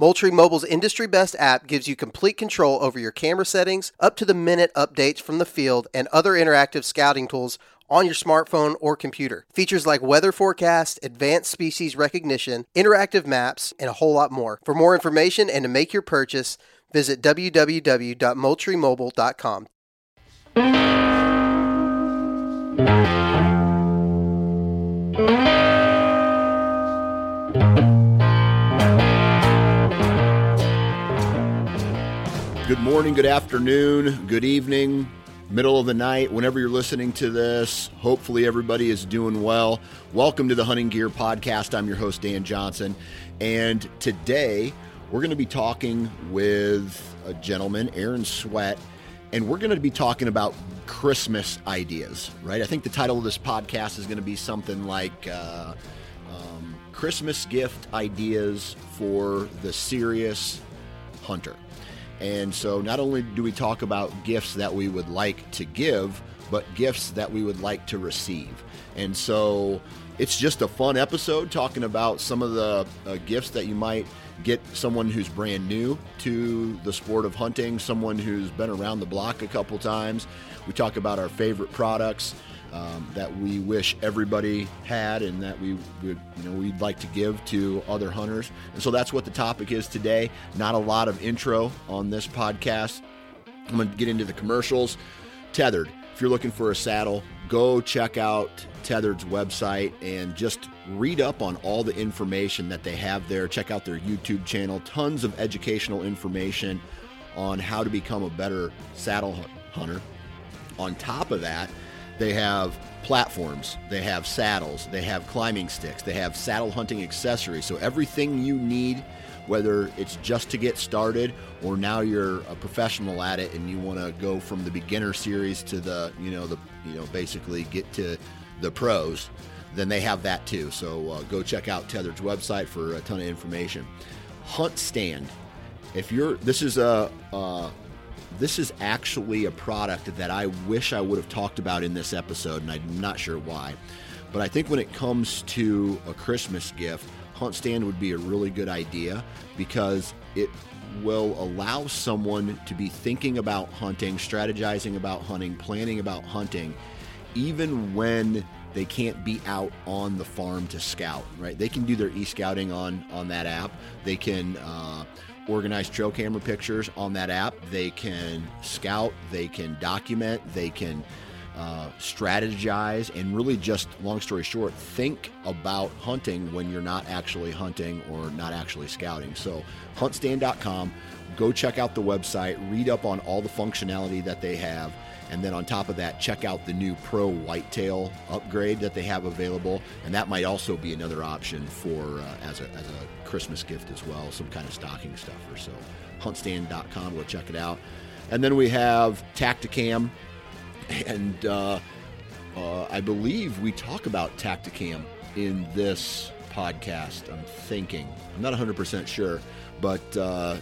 Moultrie Mobile's industry best app gives you complete control over your camera settings, up to the minute updates from the field, and other interactive scouting tools on your smartphone or computer. Features like weather forecast, advanced species recognition, interactive maps, and a whole lot more. For more information and to make your purchase, visit www.moultriemobile.com. Good morning, good afternoon, good evening, middle of the night, whenever you're listening to this. Hopefully, everybody is doing well. Welcome to the Hunting Gear Podcast. I'm your host, Dan Johnson. And today, we're going to be talking with a gentleman, Aaron Sweat, and we're going to be talking about Christmas ideas, right? I think the title of this podcast is going to be something like uh, um, Christmas gift ideas for the serious hunter. And so not only do we talk about gifts that we would like to give, but gifts that we would like to receive. And so it's just a fun episode talking about some of the uh, gifts that you might get someone who's brand new to the sport of hunting, someone who's been around the block a couple times. We talk about our favorite products um, that we wish everybody had and that we would, you know, we'd like to give to other hunters. And so that's what the topic is today. Not a lot of intro on this podcast. I'm going to get into the commercials. Tethered. If you're looking for a saddle, go check out Tethered's website and just read up on all the information that they have there. Check out their YouTube channel. Tons of educational information on how to become a better saddle hunter. On top of that, they have platforms, they have saddles, they have climbing sticks, they have saddle hunting accessories. So everything you need, whether it's just to get started or now you're a professional at it and you want to go from the beginner series to the, you know, the, you know, basically get to the pros, then they have that too. So uh, go check out Tethered's website for a ton of information. Hunt Stand. If you're, this is a, a this is actually a product that I wish I would have talked about in this episode, and I'm not sure why. But I think when it comes to a Christmas gift, Hunt Stand would be a really good idea because it will allow someone to be thinking about hunting, strategizing about hunting, planning about hunting, even when they can't be out on the farm to scout. Right? They can do their e-scouting on on that app. They can. Uh, organize trail camera pictures on that app. They can scout, they can document, they can uh, strategize, and really just, long story short, think about hunting when you're not actually hunting or not actually scouting. So, huntstand.com, go check out the website, read up on all the functionality that they have. And then on top of that, check out the new Pro Whitetail upgrade that they have available, and that might also be another option for uh, as a as a Christmas gift as well, some kind of stocking stuffer. So huntstand.com, go check it out. And then we have Tactacam, and uh, uh, I believe we talk about Tactacam in this podcast. I'm thinking, I'm not 100% sure, but uh,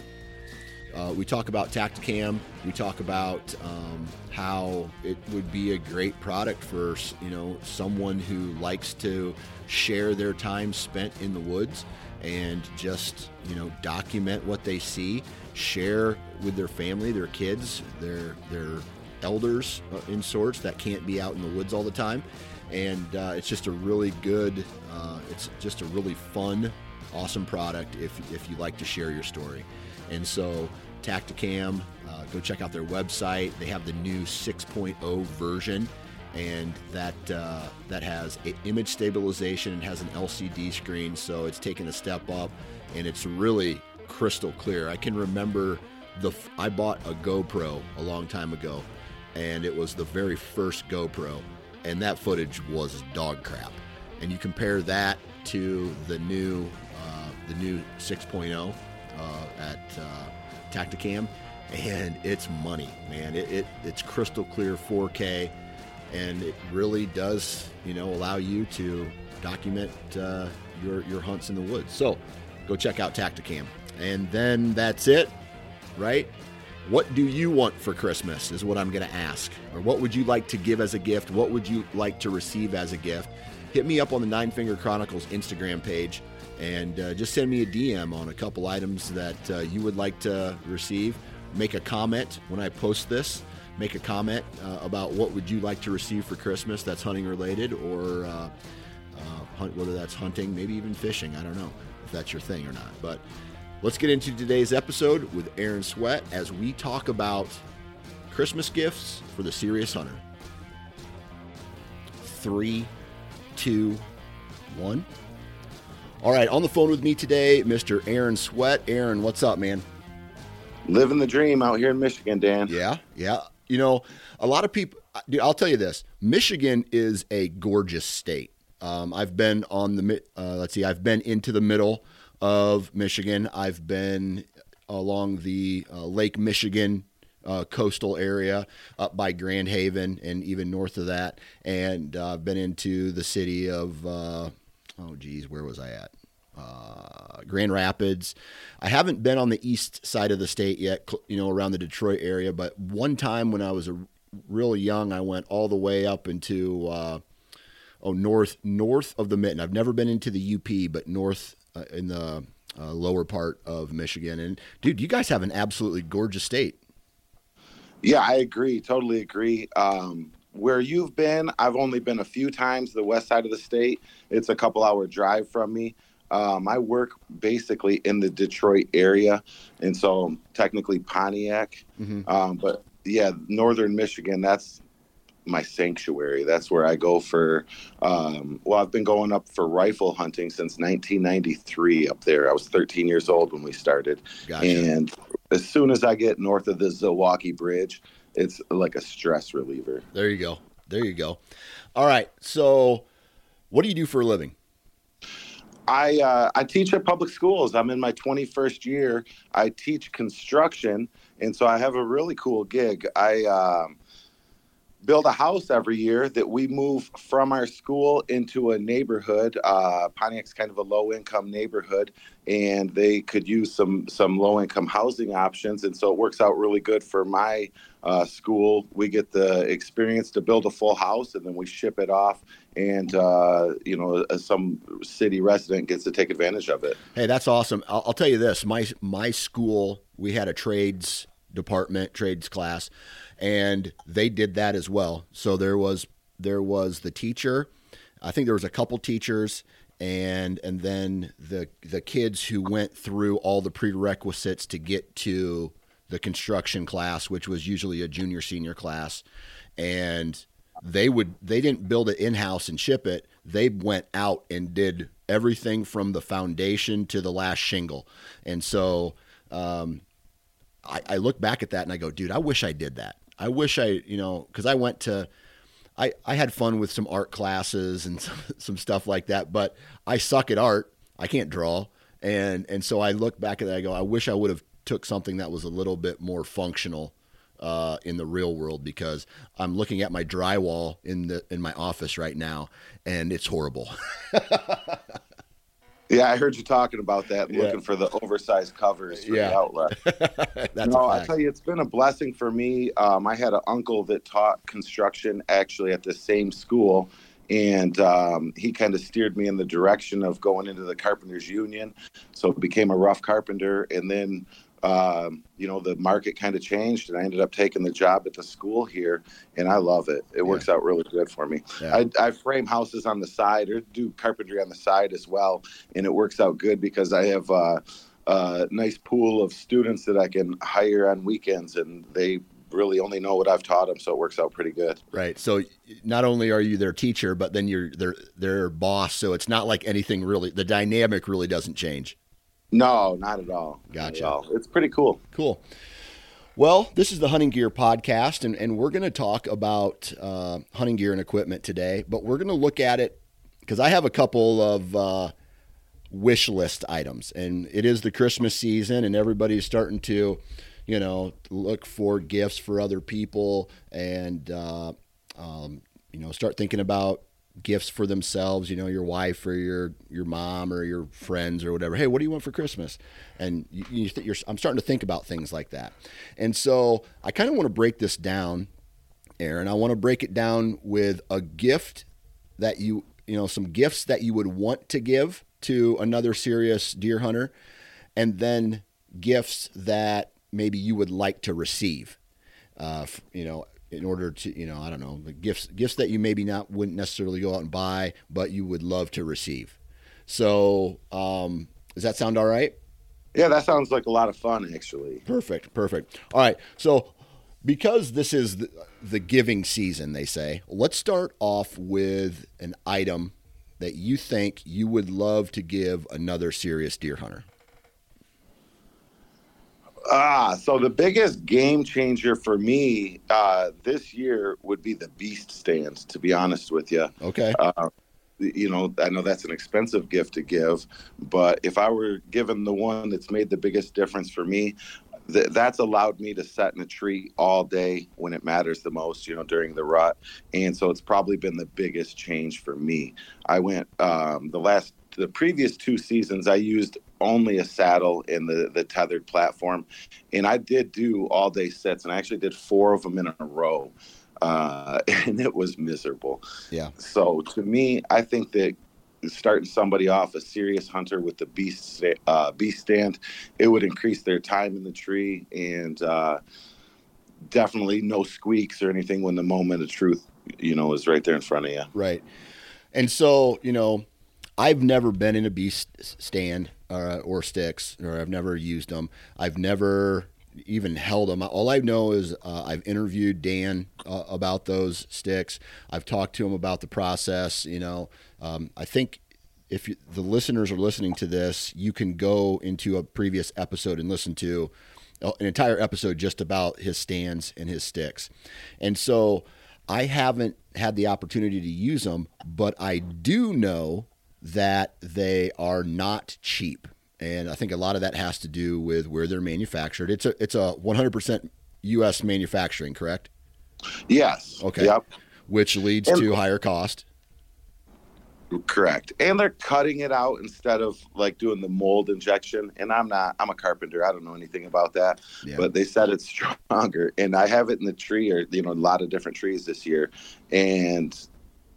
uh, we talk about Tactacam. We talk about um, how it would be a great product for you know someone who likes to share their time spent in the woods and just you know document what they see, share with their family, their kids, their their elders uh, in sorts that can't be out in the woods all the time, and uh, it's just a really good, uh, it's just a really fun, awesome product if if you like to share your story, and so Tactacam, uh, go check out their website. They have the new 6.0 version and that uh, that has image stabilization and has an LCD screen, so it's taken a step up, and it's really crystal clear. I can remember the I bought a GoPro a long time ago, and it was the very first GoPro, and that footage was dog crap. And you compare that to the new uh, the new 6.0 uh, at uh, Tactacam, and it's money, man. It, it it's crystal clear 4K and it really does, you know, allow you to document uh, your your hunts in the woods. So go check out Tactacam, and then that's it, right? What do you want for Christmas? Is what I'm going to ask. Or what would you like to give as a gift? What would you like to receive as a gift? Hit me up on the Nine Finger Chronicles Instagram page and uh, just send me a DM on a couple items that uh, you would like to receive. Make a comment when I post this. Make a comment uh, about what would you like to receive for Christmas that's hunting related or uh, uh, hunt, whether that's hunting, maybe even fishing. I don't know if that's your thing or not. But Let's get into today's episode with Aaron Sweat as we talk about Christmas gifts for the serious hunter. Three, two, one. All right, on the phone with me today, Mr. Aaron Sweat. Aaron, what's up, man? Living the dream out here in Michigan, Dan. Yeah, yeah. You know, a lot of people, dude, I'll tell you this Michigan is a gorgeous state. Um, I've been on the, uh, let's see, I've been into the middle of Michigan. I've been along the uh, Lake Michigan uh, coastal area up by Grand Haven and even north of that. And uh, I've been into the city of, uh, oh, geez, where was I at? Uh, Grand Rapids. I haven't been on the east side of the state yet, you know, around the Detroit area. But one time when I was a, real young, I went all the way up into uh, oh north north of the Mitten. I've never been into the UP, but north uh, in the uh, lower part of Michigan. And dude, you guys have an absolutely gorgeous state. Yeah, I agree. Totally agree. Um, where you've been, I've only been a few times the west side of the state. It's a couple hour drive from me. Um, I work basically in the Detroit area, and so technically Pontiac. Mm-hmm. Um, but yeah, northern Michigan, that's my sanctuary. That's where I go for. Um, well, I've been going up for rifle hunting since 1993 up there. I was 13 years old when we started, gotcha. and as soon as I get north of the Zilwaukee Bridge, it's like a stress reliever. There you go. There you go. All right. So, what do you do for a living? I uh, I teach at public schools. I'm in my 21st year. I teach construction, and so I have a really cool gig. I um, build a house every year that we move from our school into a neighborhood. Uh, Pontiac's kind of a low income neighborhood, and they could use some some low income housing options, and so it works out really good for my uh, school. We get the experience to build a full house, and then we ship it off, and uh, you know some city resident gets to take advantage of it. Hey, that's awesome. I'll, I'll tell you this: my my school, we had a trades department, trades class and they did that as well. So there was there was the teacher. I think there was a couple teachers and and then the the kids who went through all the prerequisites to get to the construction class, which was usually a junior senior class, and they would they didn't build it in house and ship it. They went out and did everything from the foundation to the last shingle, and so um, I, I look back at that and I go, dude, I wish I did that. I wish I, you know, because I went to, I, I had fun with some art classes and some, some stuff like that, but I suck at art. I can't draw. And, and so I look back at that, I go, I wish I would have took something that was a little bit more functional uh, in the real world because I'm looking at my drywall in the in my office right now and it's horrible. Yeah, I heard you talking about that, yeah. looking for the oversized covers for yeah. the outlet. no, I tell you, it's been a blessing for me. Um, I had an uncle that taught construction actually at the same school, and um, he kind of steered me in the direction of going into the carpenters union. So became a rough carpenter, and then um, you know, the market kind of changed, and I ended up taking the job at the school here, and I love it. It yeah. works out really good for me. Yeah. I, I, frame houses on the side or do carpentry on the side as well, and it works out good because I have uh, a nice pool of students that I can hire on weekends, and they really only know what I've taught them, so it works out pretty good. Right. So not only are you their teacher, but then you're their their boss. So it's not like anything really. The dynamic really doesn't change. No, not at all. Gotcha. At all. It's pretty cool. Cool. Well, this is the Hunting Gear Podcast, and, and we're going to talk about uh, hunting gear and equipment today, but we're going to look at it because I have a couple of uh, wish list items, and it is the Christmas season, and everybody's starting to, you know, look for gifts for other people and, uh, um, you know, start thinking about gifts for themselves, you know, your wife or your your mom or your friends or whatever. Hey, what do you want for Christmas? And you, you th- I'm starting to think about things like that. And so I kind of want to break this down, Aaron. I want to break it down with a gift that you, you know, some gifts that you would want to give to another serious deer hunter, and then gifts that maybe you would like to receive. Uh, you know, in order to you know I don't know the gifts gifts that you maybe not wouldn't necessarily go out and buy, but you would love to receive. So um, does that sound all right? Yeah, that sounds like a lot of fun actually. Perfect, perfect. All right, so because this is the, the giving season, they say, let's start off with an item that you think you would love to give another serious deer hunter. Ah, so the biggest game changer for me uh, this year would be the Beast Stand. To be honest with you, okay. Uh, you know, I know that's an expensive gift to give, but if I were given the one that's made the biggest difference for me, th- that's allowed me to set in a tree all day when it matters the most, you know, during the rut. And so it's probably been the biggest change for me. I went um, the last the previous two seasons I used only a saddle in the the tethered platform, and I did do all day sets, and I actually did four of them in a row, uh, and it was miserable. Yeah. So to me, I think that starting somebody off a serious hunter with the beast uh, beast stand, it would increase their time in the tree and uh, definitely no squeaks or anything when the moment of truth, you know, is right there in front of you. Right. And so, you know, I've never been in a beast stand uh, or sticks, or I've never used them. I've never even held them. All I know is uh, I've interviewed Dan uh, about those sticks. I've talked to him about the process. You know, um, I think if you, the listeners are listening to this, you can go into a previous episode and listen to uh, an entire episode just about his stands and his sticks. And so I haven't had the opportunity to use them, but I do know that they are not cheap. And I think a lot of that has to do with where they're manufactured. It's a it's a 100% U.S. manufacturing, correct? Yes. Okay. Yep. Which leads and, to higher cost. Correct. And they're cutting it out instead of like doing the mold injection. And I'm not, I'm a carpenter. I don't know anything about that. Yeah. But they said it's stronger. And I have it in the tree or, you know, a lot of different trees this year. And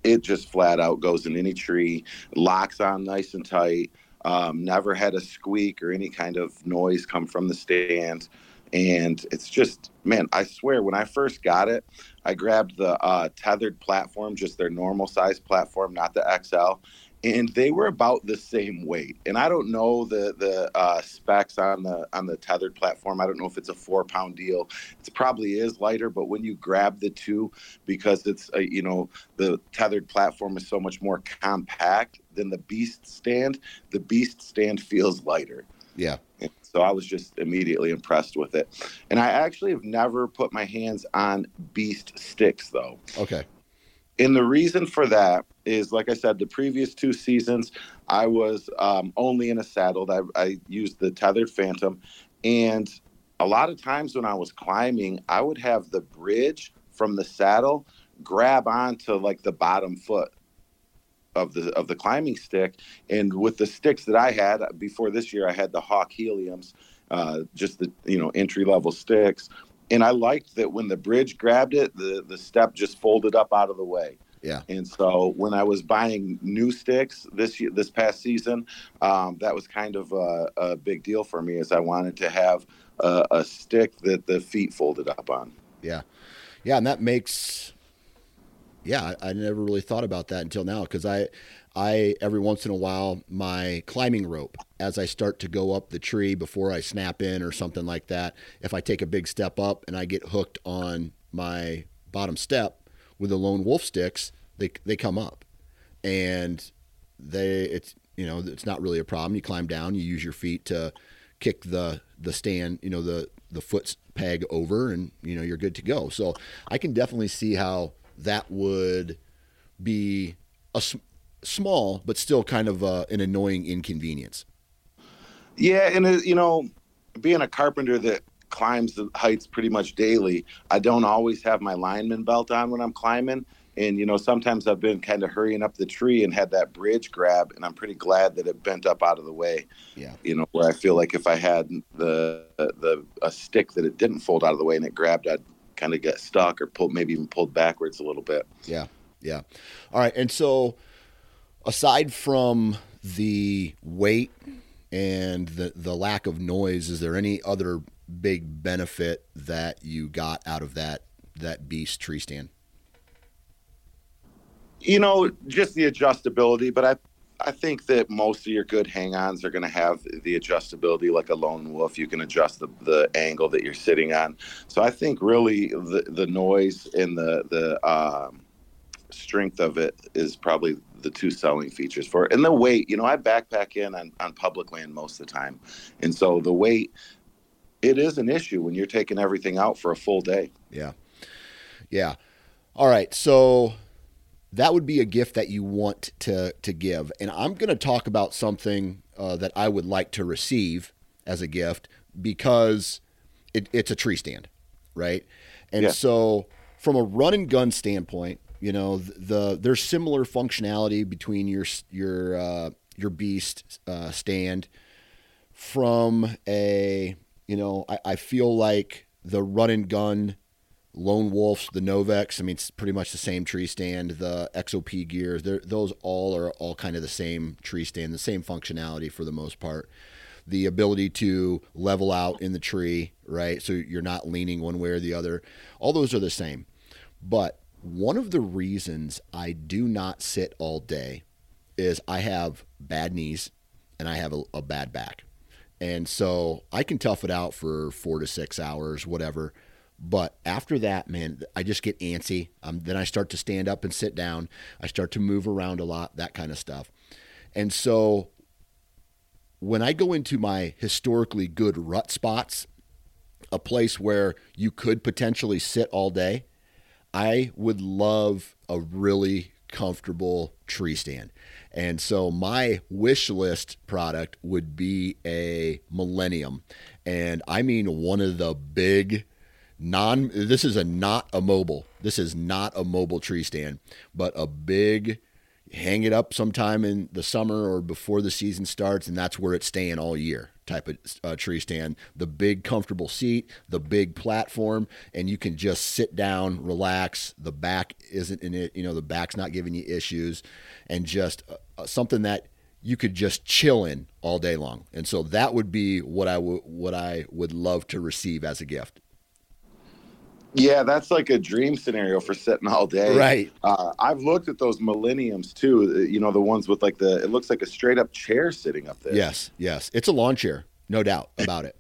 it just flat out goes in any tree, locks on nice and tight. Um, never had a squeak or any kind of noise come from the stand. And it's just, man, I swear, when I first got it, I grabbed the uh, tethered platform, just their normal size platform, not the XL, and they were about the same weight. And I don't know the the uh, specs on the on the tethered platform. I don't know if it's a four pound deal. It probably is lighter, but when you grab the two, because it's a, you know the tethered platform is so much more compact than the Beast stand. The Beast stand feels lighter. Yeah. So I was just immediately impressed with it. And I actually have never put my hands on Beast sticks though. Okay. And the reason for that is, like I said, the previous two seasons, I was um, only in a saddle. I, I used the tethered Phantom. And a lot of times when I was climbing, I would have the bridge from the saddle grab onto like the bottom foot of the of the climbing stick and with the sticks that i had before this year i had the hawk heliums uh, just the you know entry level sticks and I liked that when the bridge grabbed it, the the step just folded up out of the way. Yeah. And so when I was buying new sticks this year, this past season, um, that was kind of a, a, big deal for me, as I wanted to have a, a stick that the feet folded up on. Yeah, yeah, and that makes. Yeah, I, I never really thought about that until now because I I every once in a while my climbing rope as I start to go up the tree before I snap in or something like that. If I take a big step up and I get hooked on my bottom step with the lone wolf sticks, they they come up, and they it's you know it's not really a problem. You climb down, you use your feet to kick the the stand, you know the the foot peg over, and you know you're good to go. So I can definitely see how that would be a small, but still kind of uh, an annoying inconvenience. Yeah, and you know, being a carpenter that climbs the heights pretty much daily, I don't always have my lineman belt on when I'm climbing, And you know, sometimes I've been kind of hurrying up the tree and had that bridge grab, and I'm pretty glad that it bent up out of the way. Yeah. You know, where I feel like if I had the the a stick that it didn't fold out of the way and it grabbed, I'd kind of get stuck or pulled, maybe even pulled backwards a little bit. Yeah. Yeah. All right. And so, aside from the weight and the the lack of noise, is there any other big benefit that you got out of that that beast tree stand? You know, just the adjustability, but I I think that most of your good hang-ons are going to have the adjustability like a lone wolf. You can adjust the, the angle that you're sitting on. So I think really the, the noise and the the um, strength of it is probably the two selling features for it. And the weight, you know, I backpack in on, on public land most of the time. And so the weight, it is an issue when you're taking everything out for a full day. Yeah. Yeah. All right. So that would be a gift that you want to to give. And I'm going to talk about something uh, that I would like to receive as a gift because it, it's a tree stand, right? And yeah. so, from a run and gun standpoint, you know the, the there's similar functionality between your your uh, your beast uh, stand. From a you know, I, I feel like the run and gun Lone Wolves, the Novix. I mean, it's pretty much the same tree stand. The XOP gears, those all are all kind of the same tree stand, the same functionality for the most part. The ability to level out in the tree, right? So you're not leaning one way or the other. All those are the same. But one of the reasons I do not sit all day is I have bad knees and I have a, a bad back. And so I can tough it out for four to six hours, whatever but after that, man, I just get antsy. Um, then I start to stand up and sit down. I start to move around a lot, that kind of stuff. And so when I go into my historically good rut spots, a place where you could potentially sit all day, I would love a really comfortable tree stand. And so my wish list product would be a Millennium. And I mean one of the big non this is a not a mobile this is not a mobile tree stand but a big hang it up sometime in the summer or before the season starts and that's where it's staying all year type of uh, tree stand. The big comfortable seat the big platform and you can just sit down relax. The back isn't in it you know the back's not giving you issues and just uh, uh something that you could just chill in all day long. And so that would be what I would what I would love to receive as a gift yeah, that's like a dream scenario for sitting all day. Right. Uh, I've looked at those millenniums too. Uh, you know, the ones with like the it looks like a straight up chair sitting up there. Yes, yes, it's a lawn chair, no doubt about it.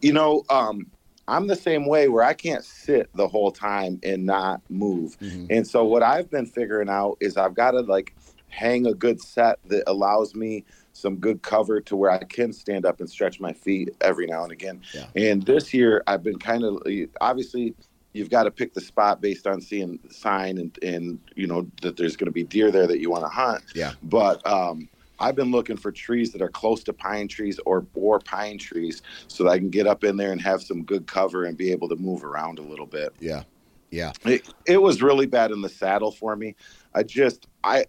You know, um, I'm the same way where I can't sit the whole time and not move. Mm-hmm. And so what I've been figuring out is I've got to like hang a good set that allows me some good cover to where I can stand up and stretch my feet every now and again. Yeah. And this year, I've been kind of obviously you've got to pick the spot based on seeing sign and and you know that there's going to be deer there that you want to hunt. Yeah. But um, I've been looking for trees that are close to pine trees or or pine trees so that I can get up in there and have some good cover and be able to move around a little bit. Yeah. Yeah. It, it was really bad in the saddle for me. I just I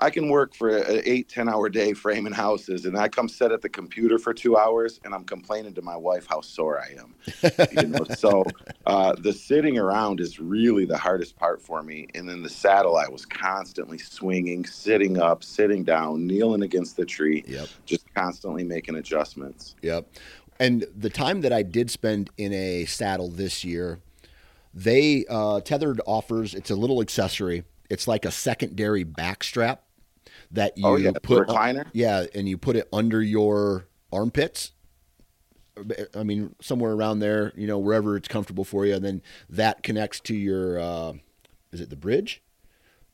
I can work for an eight, 10 hour day framing houses, and I come sit at the computer for two hours, and I'm complaining to my wife how sore I am. you know, so uh, the sitting around is really the hardest part for me. And then the saddle, I was constantly swinging, sitting up, sitting down, kneeling against the tree, yep. just constantly making adjustments. Yep. And the time that I did spend in a saddle this year, they uh, tethered offers. It's a little accessory. It's like a secondary back strap that you oh, yeah. put recliner. Yeah, and you put it under your armpits. I mean, somewhere around there, you know, wherever it's comfortable for you, and then that connects to your. Uh, is it the bridge?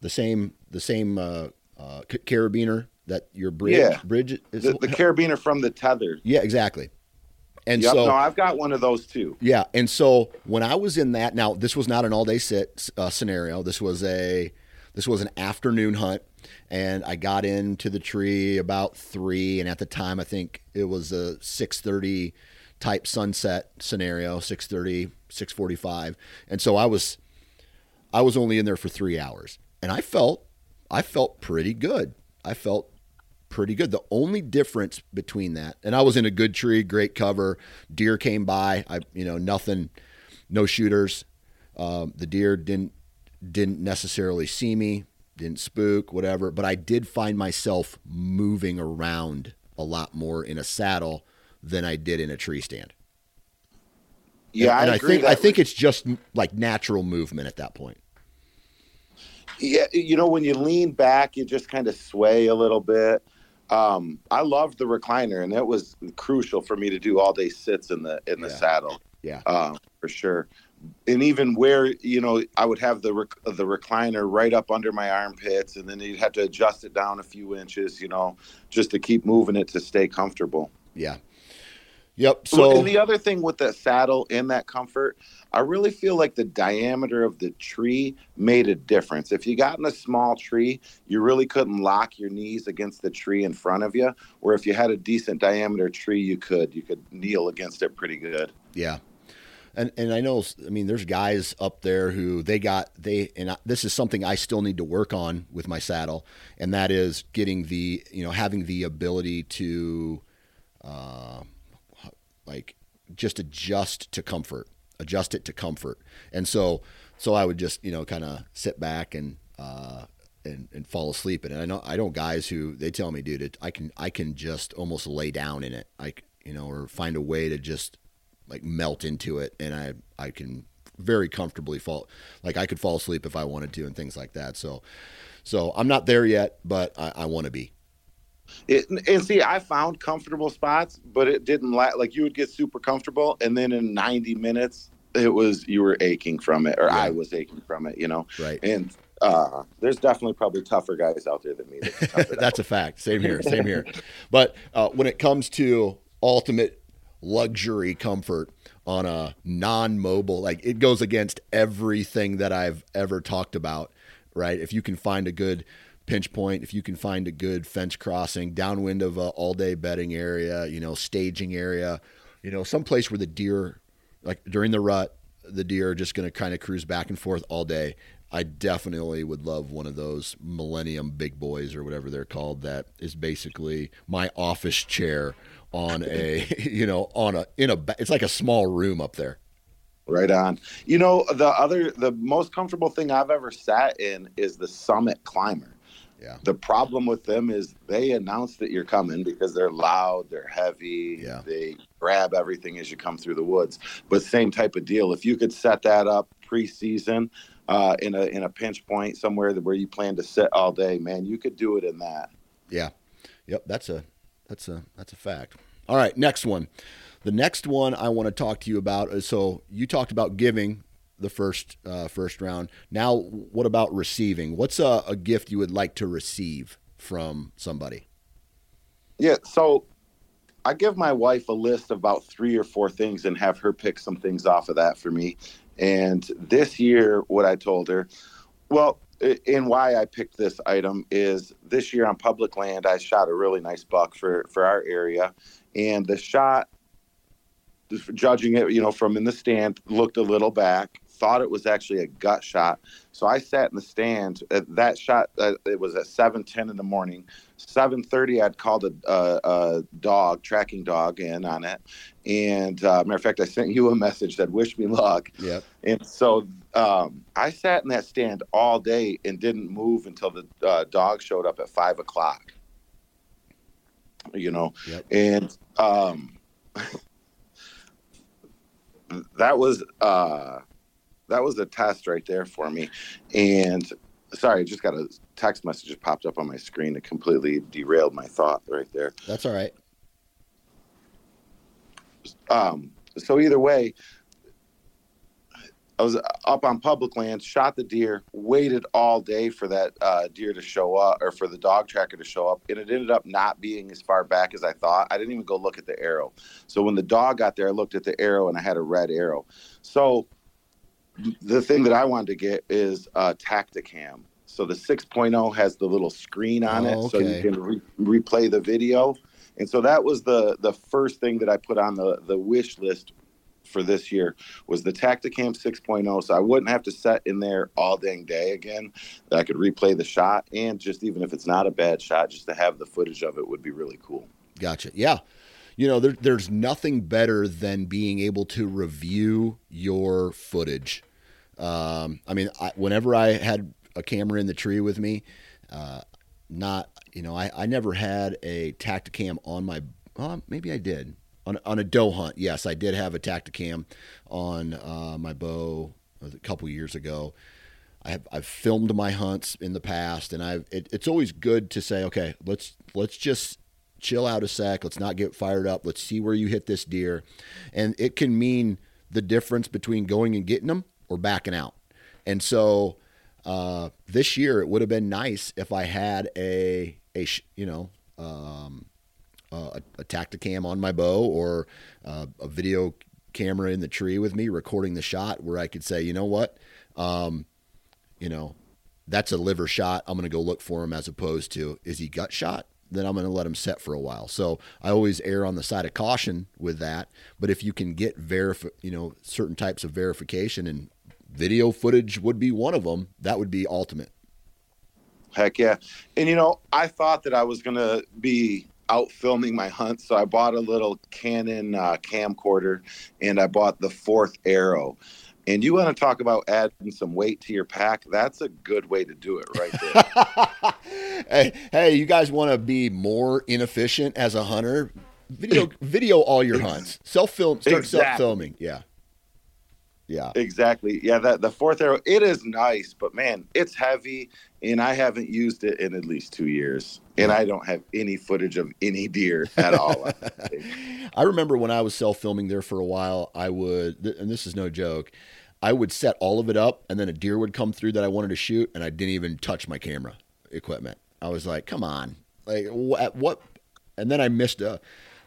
The same, the same uh, uh, carabiner that your bridge yeah. bridge is. The, the carabiner from the tether. Yeah, exactly. And yep, so, no, I've got one of those too. Yeah, and so when I was in that, now this was not an all day sit uh, scenario. This was a this was an afternoon hunt and I got into the tree about three, and at the time I think it was a six thirty type sunset scenario, 6:30, 6:45, and so I was I was only in there for three hours, and I felt I felt pretty good. I felt pretty good. The only difference between that, and I was in a good tree, great cover. Deer came by. I, you know, nothing, no shooters. Um, the deer didn't didn't necessarily see me, didn't spook, whatever. But I did find myself moving around a lot more in a saddle than I did in a tree stand. Yeah, and, and I, I think I think it's just like natural movement at that point. Yeah, you know, when you lean back, you just kind of sway a little bit. Um, I loved the recliner, and that was crucial for me to do all day sits in the in the yeah. saddle. Yeah, um, for sure. And even where you know I would have the rec- the recliner right up under my armpits, and then you'd have to adjust it down a few inches, you know, just to keep moving it to stay comfortable. Yeah. Yep. So and the other thing with that saddle and that comfort, I really feel like the diameter of the tree made a difference. If you got in a small tree, you really couldn't lock your knees against the tree in front of you. Or if you had a decent diameter tree, you could. You could kneel against it pretty good. Yeah. And and I know I mean there's guys up there who they got they and I, this is something I still need to work on with my saddle and that is getting the you know having the ability to uh, like just adjust to comfort, adjust it to comfort. And so, so I would just, you know, kind of sit back and, uh, and, and fall asleep. And I know, I know guys who they tell me, dude, it, I can, I can just almost lay down in it. Like, you know, or find a way to just like melt into it. And I, I can very comfortably fall, like I could fall asleep if I wanted to and things like that. So, so I'm not there yet, but I, I want to be. It, and see, I found comfortable spots, but it didn't like you would get super comfortable, and then in 90 minutes, it was you were aching from it, or yeah. I was aching from it, you know. Right. And uh, there's definitely probably tougher guys out there than me. That That's a fact. Same here. Same here. But uh, when it comes to ultimate luxury comfort on a non-mobile, like it goes against everything that I've ever talked about. Right. If you can find a good pinch point if you can find a good fence crossing downwind of a all day bedding area you know staging area you know some place where the deer like during the rut the deer are just going to kind of cruise back and forth all day i definitely would love one of those millennium big boys or whatever they're called that is basically my office chair on a you know on a in a it's like a small room up there Right on. You know, the other, the most comfortable thing I've ever sat in is the Summit Climber. Yeah. The problem with them is they announce that you're coming because they're loud, they're heavy, yeah. they grab everything as you come through the woods. But same type of deal. If you could set that up preseason uh, in a in a pinch point somewhere where you plan to sit all day, man, you could do it in that. Yeah. Yep. That's a that's a that's a fact. All right. Next one. The next one I want to talk to you about is so you talked about giving the first uh, first round. Now, what about receiving? What's a, a gift you would like to receive from somebody? Yeah, so I give my wife a list of about three or four things and have her pick some things off of that for me. And this year, what I told her, well, and why I picked this item is this year on public land, I shot a really nice buck for for our area, and the shot, judging it, you know, from in the stand, looked a little back thought it was actually a gut shot. So I sat in the stand. Uh, that shot, uh, it was at 7:10 in the morning. 7:30, I'd called a, a, a, dog, tracking dog, in on it. And uh, matter of fact, I sent you a message that "Wish me luck." Yeah. And so um, I sat in that stand all day and didn't move until the uh, dog showed up at five o'clock. You know, yep. and um, that was uh that was a test right there for me. And sorry, I just got a text message that popped up on my screen that completely derailed my thought right there. That's all right. Um, so either way, I was up on public land, shot the deer, waited all day for that uh, deer to show up or for the dog tracker to show up, and it ended up not being as far back as I thought. I didn't even go look at the arrow. So when the dog got there, I looked at the arrow and I had a red arrow. So the thing that I wanted to get is a Tactacam. So the 6.0 has the little screen on oh, it, okay. so you can re- replay the video. And so that was the the first thing that I put on the the wish list for this year was the Tactacam 6.0. So I wouldn't have to set in there all dang day again. That I could replay the shot, and just even if it's not a bad shot, just to have the footage of it would be really cool. Gotcha. Yeah. You know, there, there's nothing better than being able to review your footage. Um, I mean, I, whenever I had a camera in the tree with me, uh, not you know, I, I never had a Tactacam on my. Well, maybe I did on on a doe hunt. Yes, I did have a Tactacam on uh, my bow a couple years ago. I have I've filmed my hunts in the past, and I've it, it's always good to say, okay, let's let's just chill out a sec. Let's not get fired up. Let's see where you hit this deer, and it can mean the difference between going and getting them or backing out. And so uh, this year, it would have been nice if I had a a you know um, a, a Tactacam on my bow or uh, a video camera in the tree with me recording the shot where I could say, you know what, um, you know, that's a liver shot. I'm going to go look for him as opposed to is he gut shot? Then I'm going to let them set for a while. So I always err on the side of caution with that. But if you can get verify, you know, certain types of verification and video footage would be one of them, that would be ultimate. Heck yeah. And you know, I thought that I was going to be out filming my hunt, so I bought a little Canon uh, camcorder and I bought the fourth arrow. And you want to talk about adding some weight to your pack? That's a good way to do it right there. hey, hey, you guys want to be more inefficient as a hunter? Video video all your hunts. Self film start exactly. self filming. Yeah. Yeah. Exactly. Yeah, that the fourth arrow, it is nice, but man, it's heavy and I haven't used it in at least 2 years. And I don't have any footage of any deer at all. I remember when I was self-filming there for a while, I would and this is no joke. I would set all of it up and then a deer would come through that I wanted to shoot and I didn't even touch my camera equipment. I was like, "Come on." Like what what and then I missed a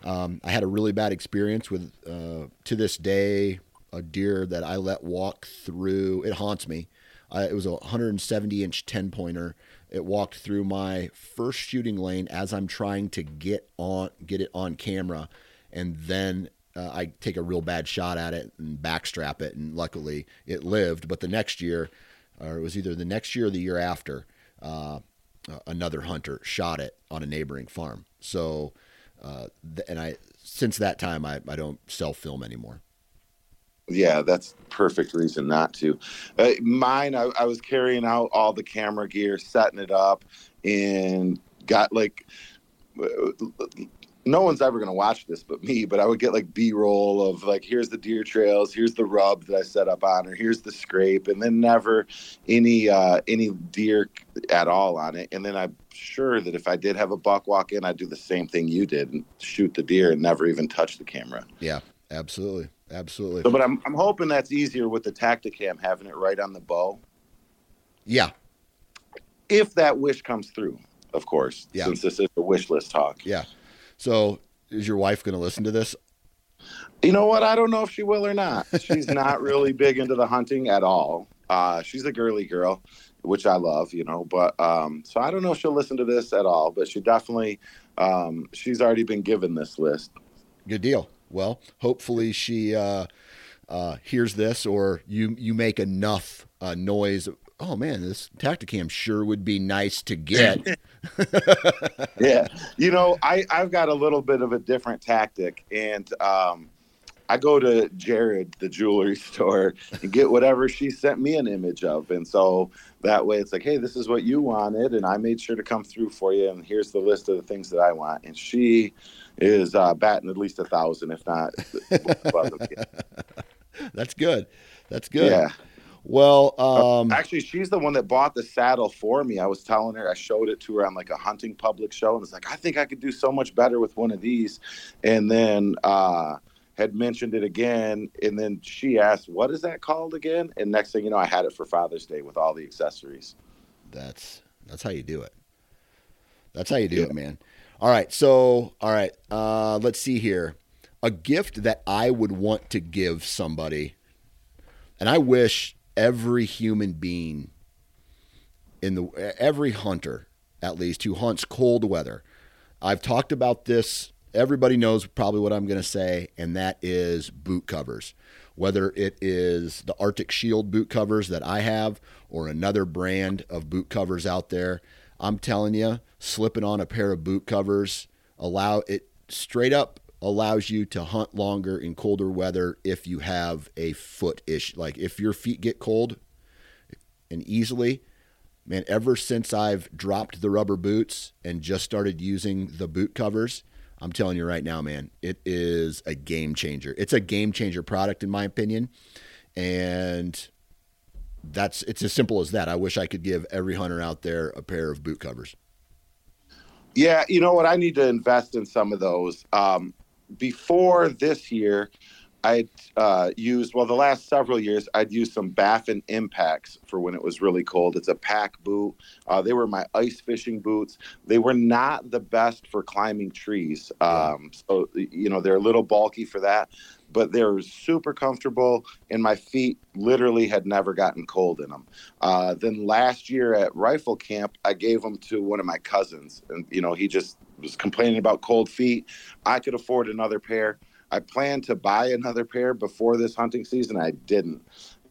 um, I had a really bad experience with uh, to this day a deer that I let walk through. It haunts me. it was a 170 inch 10 pointer. It walked through my first shooting lane as I'm trying to get on get it on camera, and then uh, I take a real bad shot at it and backstrap it, and luckily it lived. But the next year, or it was either the next year or the year after, uh, another hunter shot it on a neighboring farm. So, uh, and I since that time I, I don't self film anymore. Yeah, that's perfect reason not to. Uh, mine, I, I, was carrying out all the camera gear, setting it up, and got like. No one's ever going to watch this but me, but I would get like B roll of like, here's the deer trails, here's the rub that I set up on, or here's the scrape, and then never any uh, any deer at all on it. And then I'm sure that if I did have a buck walk in, I'd do the same thing you did and shoot the deer and never even touch the camera. Yeah, absolutely. Absolutely. So, but I'm I'm hoping that's easier with the Tactacam having it right on the bow. Yeah. If that wish comes through, of course. Yeah. Since this is a wish list talk. Yeah. So is your wife going to listen to this? You know what? I don't know if she will or not. She's not really big into the hunting at all. Uh, she's a girly girl, which I love, you know. But um, so I don't know if she'll listen to this at all. But she definitely, um, she's already been given this list. Good deal. Well, hopefully she uh, uh, hears this, or you you make enough uh, noise. Oh man, this Tactacam sure would be nice to get. yeah, you know, I I've got a little bit of a different tactic, and um, I go to Jared, the jewelry store, and get whatever she sent me an image of. And so that way it's like, hey, this is what you wanted. And I made sure to come through for you. And here's the list of the things that I want. And she is uh, batting at least a thousand, if not. That's good. That's good. Yeah. Well, uh, um, actually, she's the one that bought the saddle for me. I was telling her, I showed it to her on like a hunting public show, and it's like, I think I could do so much better with one of these. And then uh, had mentioned it again, and then she asked, "What is that called again?" And next thing you know, I had it for Father's Day with all the accessories. That's that's how you do it. That's how you do yeah. it, man. All right, so all right, uh, let's see here. A gift that I would want to give somebody, and I wish every human being in the every hunter at least who hunts cold weather. I've talked about this everybody knows probably what I'm going to say, and that is boot covers. Whether it is the Arctic Shield boot covers that I have or another brand of boot covers out there, I'm telling you, slipping on a pair of boot covers allow it straight up allows you to hunt longer in colder weather if you have a foot issue. Like if your feet get cold and easily, man, ever since I've dropped the rubber boots and just started using the boot covers, I'm telling you right now, man, it is a game changer. It's a game changer product in my opinion. And that's it's as simple as that. I wish I could give every hunter out there a pair of boot covers. Yeah, you know what? I need to invest in some of those. Um, before this year, I'd uh, used, well, the last several years, I'd used some Baffin Impacts for when it was really cold. It's a pack boot. Uh, they were my ice fishing boots. They were not the best for climbing trees. Um, so, you know, they're a little bulky for that, but they're super comfortable, and my feet literally had never gotten cold in them. Uh, then last year at rifle camp, I gave them to one of my cousins, and, you know, he just was complaining about cold feet. I could afford another pair. I planned to buy another pair before this hunting season. I didn't,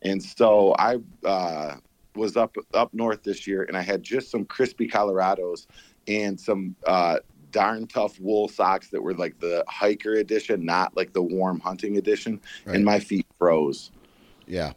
and so I uh, was up up north this year, and I had just some Crispi Colorados and some uh, darn tough wool socks that were like the hiker edition, not like the warm hunting edition, right. and my feet froze. Yeah.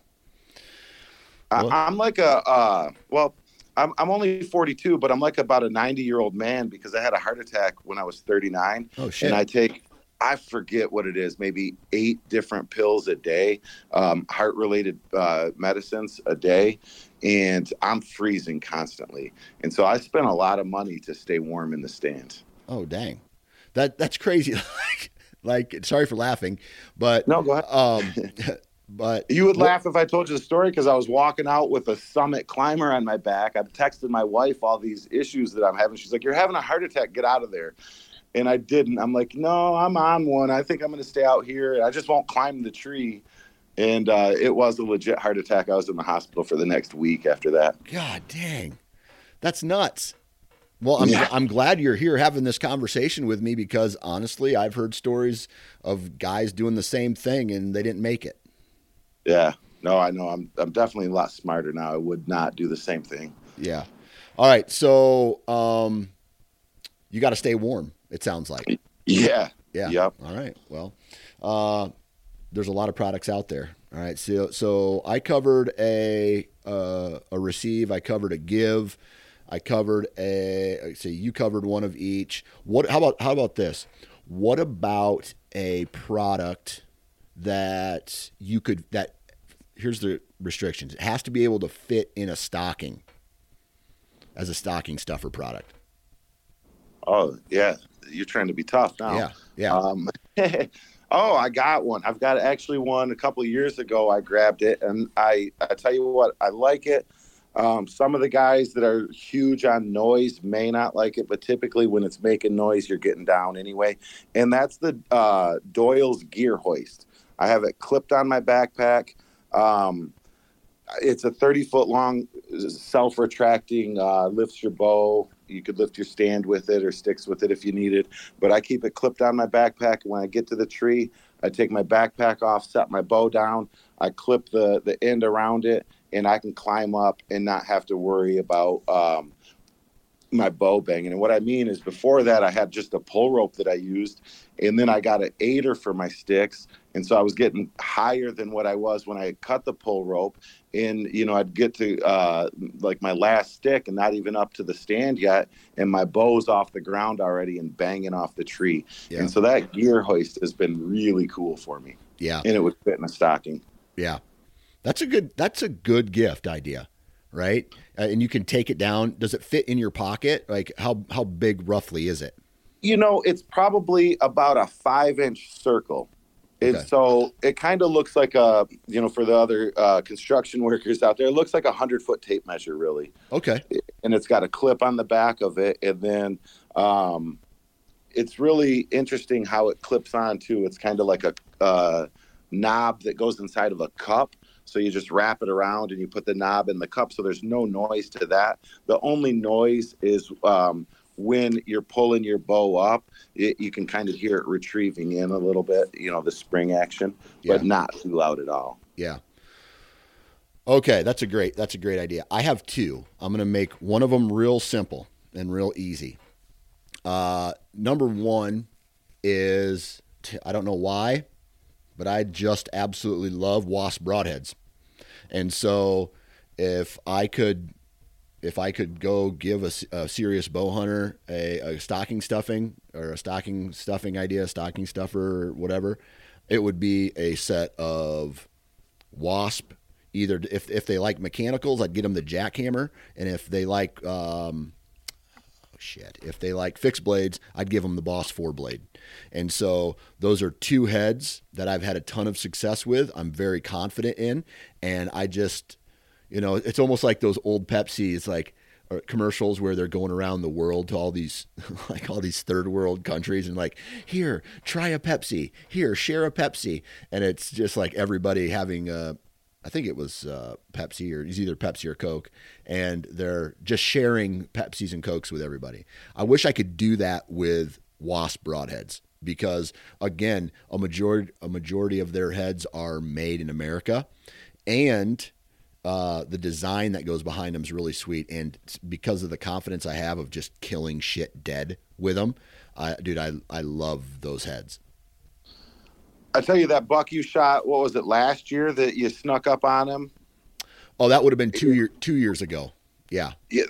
I, am like a uh, well, I'm I'm only 42, but I'm like about a 90 year old man because I had a heart attack when I was 39. Oh shit! And I take I forget what it is, maybe eight different pills a day, um, heart related uh, medicines a day, and I'm freezing constantly. And so I spent a lot of money to stay warm in the stand. Oh dang, that that's crazy. like, like sorry for laughing, but no, go ahead. Um, but you would laugh if I told you the story because I was walking out with a summit climber on my back. I've texted my wife all these issues that I'm having. She's like, "You're having a heart attack. Get out of there." And I didn't. I'm like, "No, I'm on one. I think I'm going to stay out here. I just won't climb the tree." And uh, it was a legit heart attack. I was in the hospital for the next week after that. God dang, that's nuts. Well, I'm, yeah. I'm glad you're here having this conversation with me because honestly, I've heard stories of guys doing the same thing and they didn't make it. Yeah, no, I know. I'm I'm definitely a lot smarter now. I would not do the same thing. Yeah. All right. So, um, you got to stay warm. It sounds like. Yeah. Yeah. Yep. All right. Well, uh, there's a lot of products out there. All right. So, so I covered a uh, a receive. I covered a give. I covered a. Say you covered one of each. What? How about how about this? What about a product that you could that here's the restrictions. It has to be able to fit in a stocking as a stocking stuffer product. Oh yeah, you're trying to be tough now. Yeah, yeah. Um, oh, I got one. I've got actually one a couple years ago. I grabbed it, and I I tell you what, I like it. Um, some of the guys that are huge on noise may not like it, but typically when it's making noise, you're getting down anyway. And that's the uh, Doyle's gear hoist. I have it clipped on my backpack. Um, it's a 30 foot long self retracting, uh, lifts your bow. You could lift your stand with it or sticks with it if you need it. But I keep it clipped on my backpack. When I get to the tree, I take my backpack off, set my bow down. I clip the, the end around it, and I can climb up and not have to worry about um, my bow banging. And what I mean is, before that, I had just a pull rope that I used, and then I got an aider for my sticks, and so I was getting higher than what I was when I cut the pull rope. And you know, I'd get to uh, like my last stick, and not even up to the stand yet, and my bow's off the ground already and banging off the tree. Yeah. And so that gear hoist has been really cool for me. Yeah, and it would fit in a stocking. Yeah, that's a good. That's a good gift idea right? Uh, and you can take it down. Does it fit in your pocket? Like how how big roughly is it? You know, it's probably about a five inch circle. And okay. so it kind of looks like a, you know, for the other uh, construction workers out there, it looks like a hundred foot tape measure, really. Okay. And it's got a clip on the back of it, and then um, it's really interesting how it clips on too. It's kind of like a uh, knob that goes inside of a cup, so you just wrap it around and you put the knob in the cup so there's no noise to that. The only noise is um, when you're pulling your bow up, it, you can kind of hear it retrieving in a little bit, you know, the spring action, yeah. but not too loud at all. Yeah. Okay, that's a great that's a great idea. I have two. I'm going to make one of them real simple and real easy. Uh, number one is I don't know why, but I just absolutely love wasp broadheads, and so if I could if I could go give a, a serious bow hunter a, a, stocking stuffing or a stocking stuffing idea, stocking stuffer, or whatever, it would be a set of wasp. Either if, if they like mechanicals, I'd get them the Jak-Hammer, and if they like um, shit, if they like fixed blades, I'd give them the Boss four blade. And so those are two heads that I've had a ton of success with. I'm very confident in, and I just you know, it's almost like those old Pepsi. like uh, commercials where they're going around the world to all these like all these third world countries and like here try a Pepsi, here share a Pepsi, and it's just like everybody having a. I think it was uh, Pepsi or it's either Pepsi or Coke, and they're just sharing Pepsis and Cokes with everybody. I wish I could do that with Wasp broadheads because again, a majority a majority of their heads are made in America, and uh, the design that goes behind them is really sweet, and because of the confidence I have of just killing shit dead with them, I, dude, I I love those heads. I tell you that buck you shot. What was it last year that you snuck up on him? Oh, that would have been two year two years ago. Yeah. Yeah.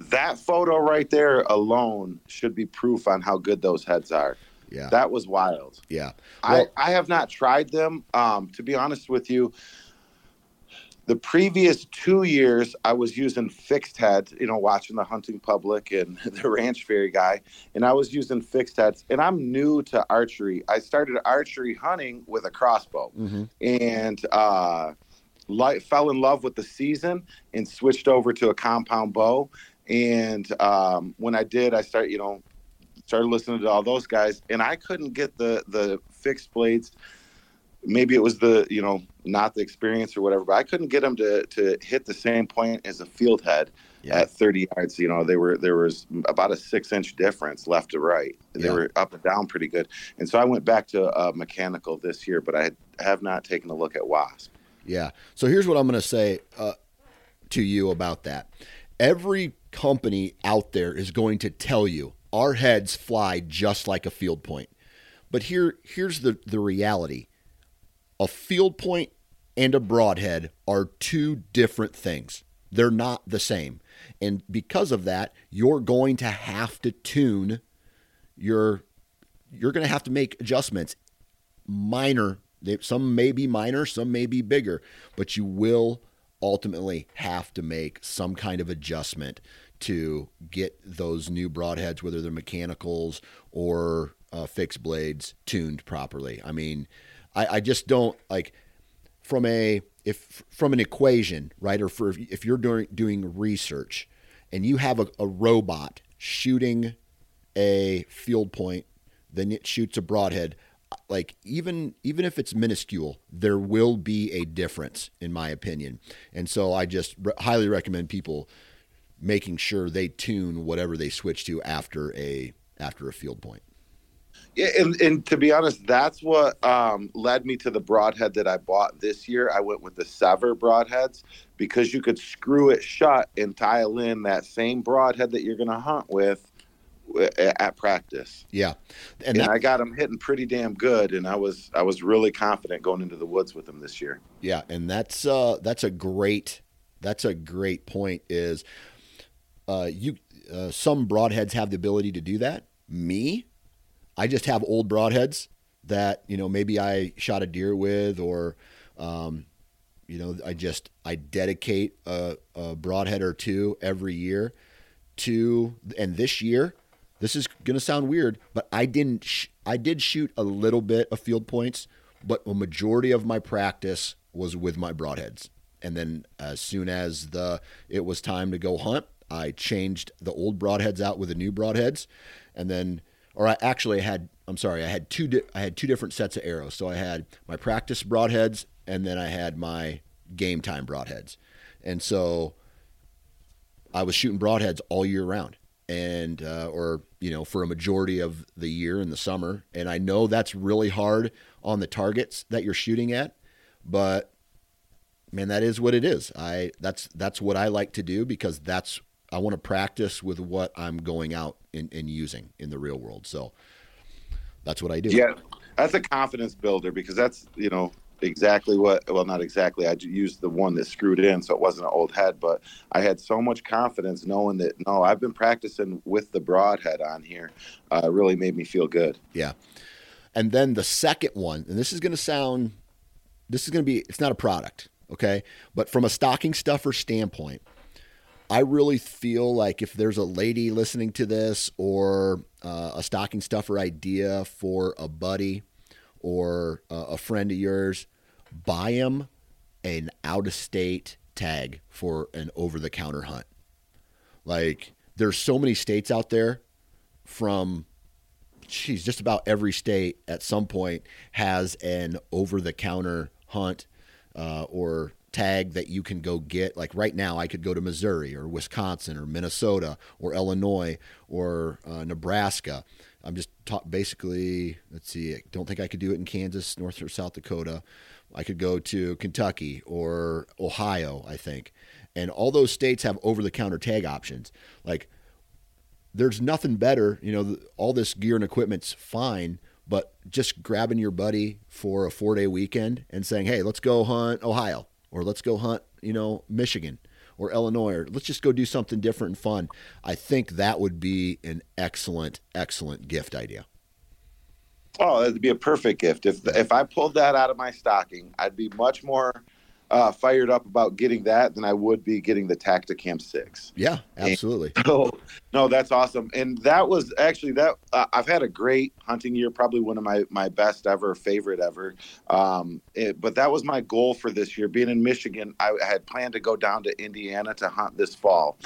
That photo right there alone should be proof on how good those heads are. Yeah. That was wild. Yeah. Well, I, I have not tried them. Um, to be honest with you, the previous two years i was using fixed heads you know watching the hunting public and the ranch fairy guy and i was using fixed heads and i'm new to archery. I started archery hunting with a crossbow. Mm-hmm. and uh fell in love with the season and switched over to a compound bow. And um, when i did i started you know started listening to all those guys and i couldn't get the the fixed blades maybe it was the you know not the experience or whatever but i couldn't get them to to hit the same point as a field head yeah. at 30 yards you know they were there was about a six inch difference left to right. They yeah. were up and down pretty good. And so i went back to uh, mechanical this year but i have not taken a look at wasp yeah. So here's what i'm going to say uh, to you about that. Every company out there is going to tell you our heads fly just like a field point. But here here's the the reality a field point and a broadhead are two different things. They're not the same. And because of that, you're going to have to tune your you're going to have to make adjustments minor some may be minor, some may be bigger, but you will ultimately have to make some kind of adjustment to get those new broadheads, whether they're mechanicals or uh, fixed blades, tuned properly. I mean, I, I just don't like from a if from an equation, right? Or for if you're doing doing research and you have a, a robot shooting a field point, then it shoots a broadhead. Like even even if it's minuscule, there will be a difference in my opinion. And so I just re- highly recommend people making sure they tune whatever they switch to after a after a field point. Yeah, and, and to be honest, that's what um, led me to the broadhead that I bought this year. I went with the SEVR broadheads because you could screw it shut and tile in that same broadhead that you're going to hunt with at practice. Yeah, and, and that, I got them hitting pretty damn good, and I was I was really confident going into the woods with them this year. Yeah, and that's uh, that's a great that's a great point. Is uh, you uh, some broadheads have the ability to do that. Me, I just have old broadheads that you know maybe I shot a deer with, or um, you know I just I dedicate a, a broadhead or two every year to. And this year, this is gonna sound weird, but I didn't. Sh- I did shoot a little bit of field points, but a majority of my practice was with my broadheads. And then as soon as the it was time to go hunt, I changed the old broadheads out with the new broadheads, and then or I actually had I'm sorry, I had two di- I had two different sets of arrows. So I had my practice broadheads and then I had my game time broadheads. And so I was shooting broadheads all year round. and uh, or you know for a majority of the year in the summer and i know that's really hard on the targets that you're shooting at but man that is what it is i that's that's what i like to do because that's i want to practice with what i'm going out and, and using in the real world so that's what i do. Yeah that's a confidence builder because that's you know exactly what well not exactly i used the one that screwed in so it wasn't an old head but i had so much confidence knowing that no i've been practicing with the broadhead on here uh, really made me feel good. Yeah. And then the second one and this is going to sound this is going to be it's not a product okay? But from a stocking stuffer standpoint i really feel like if there's a lady listening to this or uh, a stocking stuffer idea for a buddy or uh, a friend of yours, buy them an out of state tag for an over the counter hunt. Like there's so many states out there from geez, just about every state at some point has an over the counter hunt uh, or tag that you can go get. Like right now, I could go to Missouri or Wisconsin or Minnesota or Illinois or uh, Nebraska I'm just talk basically. Let's see. I don't think I could do it in Kansas, North or South Dakota. I could go to Kentucky or Ohio. I think, and all those states have over-the-counter tag options. Like, there's nothing better. You know, all this gear and equipment's fine, but just grabbing your buddy for a four-day weekend and saying, "Hey, let's go hunt Ohio," or "Let's go hunt," you know, Michigan or Illinois, or let's just go do something different and fun. I think that would be an excellent, excellent gift idea. Oh, that'd be a perfect gift. If if I pulled that out of my stocking, I'd be much more uh, fired up about getting that than I would be getting the Tactacam six. Yeah, absolutely. so, no, that's awesome. And that was actually that. Uh, I've had a great hunting year, probably one of my my best ever, favorite ever. Um, it, but that was my goal for this year. Being in Michigan, I had planned to go down to Indiana to hunt this fall.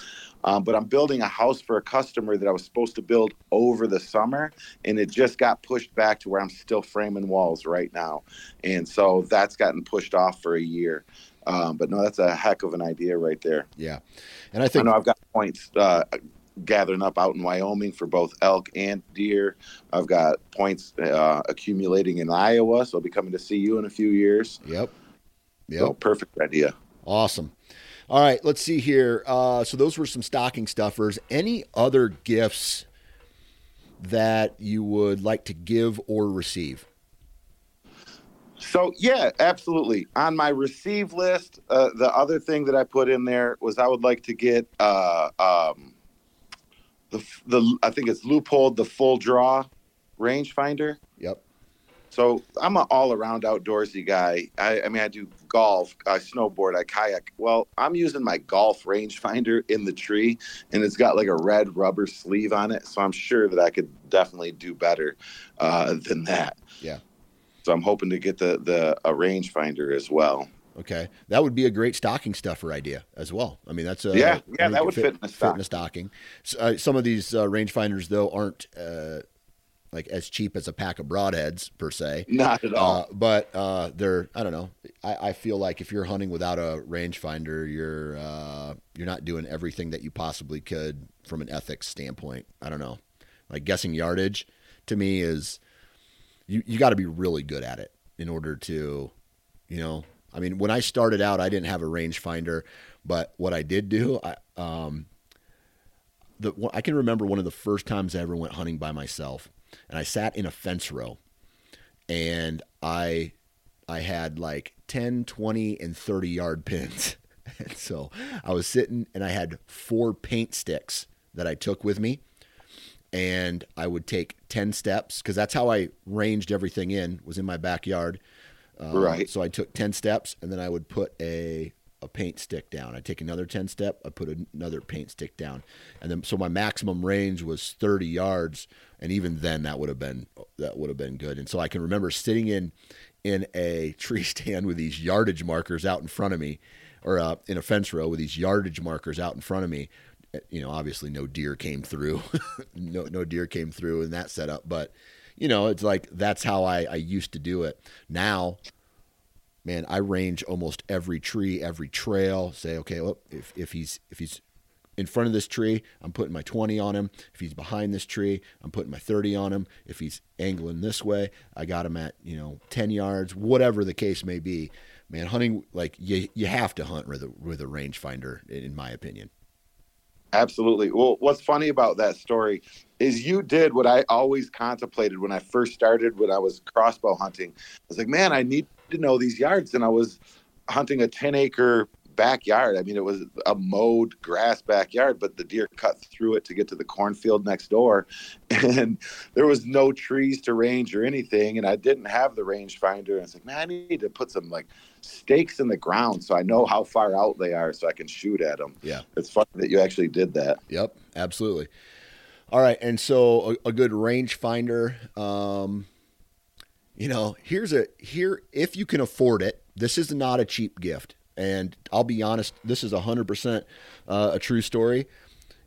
Um, but I'm building a house for a customer that I was supposed to build over the summer, and it just got pushed back to where I'm still framing walls right now, and so that's gotten pushed off for a year. Um, but no, that's a heck of an idea right there. Yeah, and I think I know I've got points uh, gathering up out in Wyoming for both elk and deer. I've got points uh, accumulating in Iowa, so I'll be coming to see you in a few years. Yep. Yep. So perfect idea. Awesome. All right, let's see here. Uh, so those were some stocking stuffers. Any other gifts that you would like to give or receive? So yeah, absolutely. On my receive list, uh, the other thing that I put in there was I would like to get uh, um, the the I think it's Leupold the full draw rangefinder. So I'm an all around outdoorsy guy. I, I, mean, I do golf, I snowboard, I kayak. Well, I'm using my golf rangefinder in the tree, and it's got like a red rubber sleeve on it. So I'm sure that I could definitely do better uh, than that. Yeah. So I'm hoping to get the the a rangefinder as well. Okay, that would be a great stocking stuffer idea as well. I mean, that's a yeah, yeah, that would fit, fit, in a, fit in a stocking. So, uh, some of these uh, rangefinders though aren't uh, like as cheap as a pack of broadheads per se. Not at all. Uh, but uh, they're I don't know. I, I, feel like if you're hunting without a rangefinder, you're uh, you're not doing everything that you possibly could from an ethics standpoint. I don't know. Like guessing yardage to me is you you got to be really good at it in order to, you know. I mean, when I started out, I didn't have a rangefinder, but what I did do, I um, the I can remember one of the first times I ever went hunting by myself and I sat in a fence row and I I had like 10, 20 and 30 yard pins. and so I was sitting and I had four paint sticks that I took with me and I would take 10 steps cuz that's how I ranged everything in was in my backyard. Um, right. So I took 10 steps and then I would put a a paint stick down. I take another 10 step, I put another paint stick down. And then so my maximum range was 30 yards and even then that would have been that would have been good. And so I can remember sitting in in a tree stand with these yardage markers out in front of me or uh, in a fence row with these yardage markers out in front of me. You know, obviously no deer came through. no no deer came through in that setup, but you know, it's like that's how I, I used to do it. Now man, I range almost every tree, every trail. Say, okay, well, if, if he's if he's in front of this tree, I'm putting my 20 on him. If he's behind this tree, I'm putting my 30 on him. If he's angling this way, I got him at, you know, 10 yards, whatever the case may be. Man, hunting like you you have to hunt with a with a rangefinder in my opinion. Absolutely. Well, what's funny about that story is you did what I always contemplated when I first started when I was crossbow hunting. I was like, man, I need to know these yards. And I was hunting a 10 acre backyard. I mean, it was a mowed grass backyard, but the deer cut through it to get to the cornfield next door. And there was no trees to range or anything. And I didn't have the range finder. And I was like, man, I need to put some like stakes in the ground so I know how far out they are so I can shoot at them. Yeah. It's funny that you actually did that. Yep, absolutely. All right. And so a, a good range finder, um, you know, here's a here if you can afford it. This is not a cheap gift. And I'll be honest, this is 100% uh, a true story.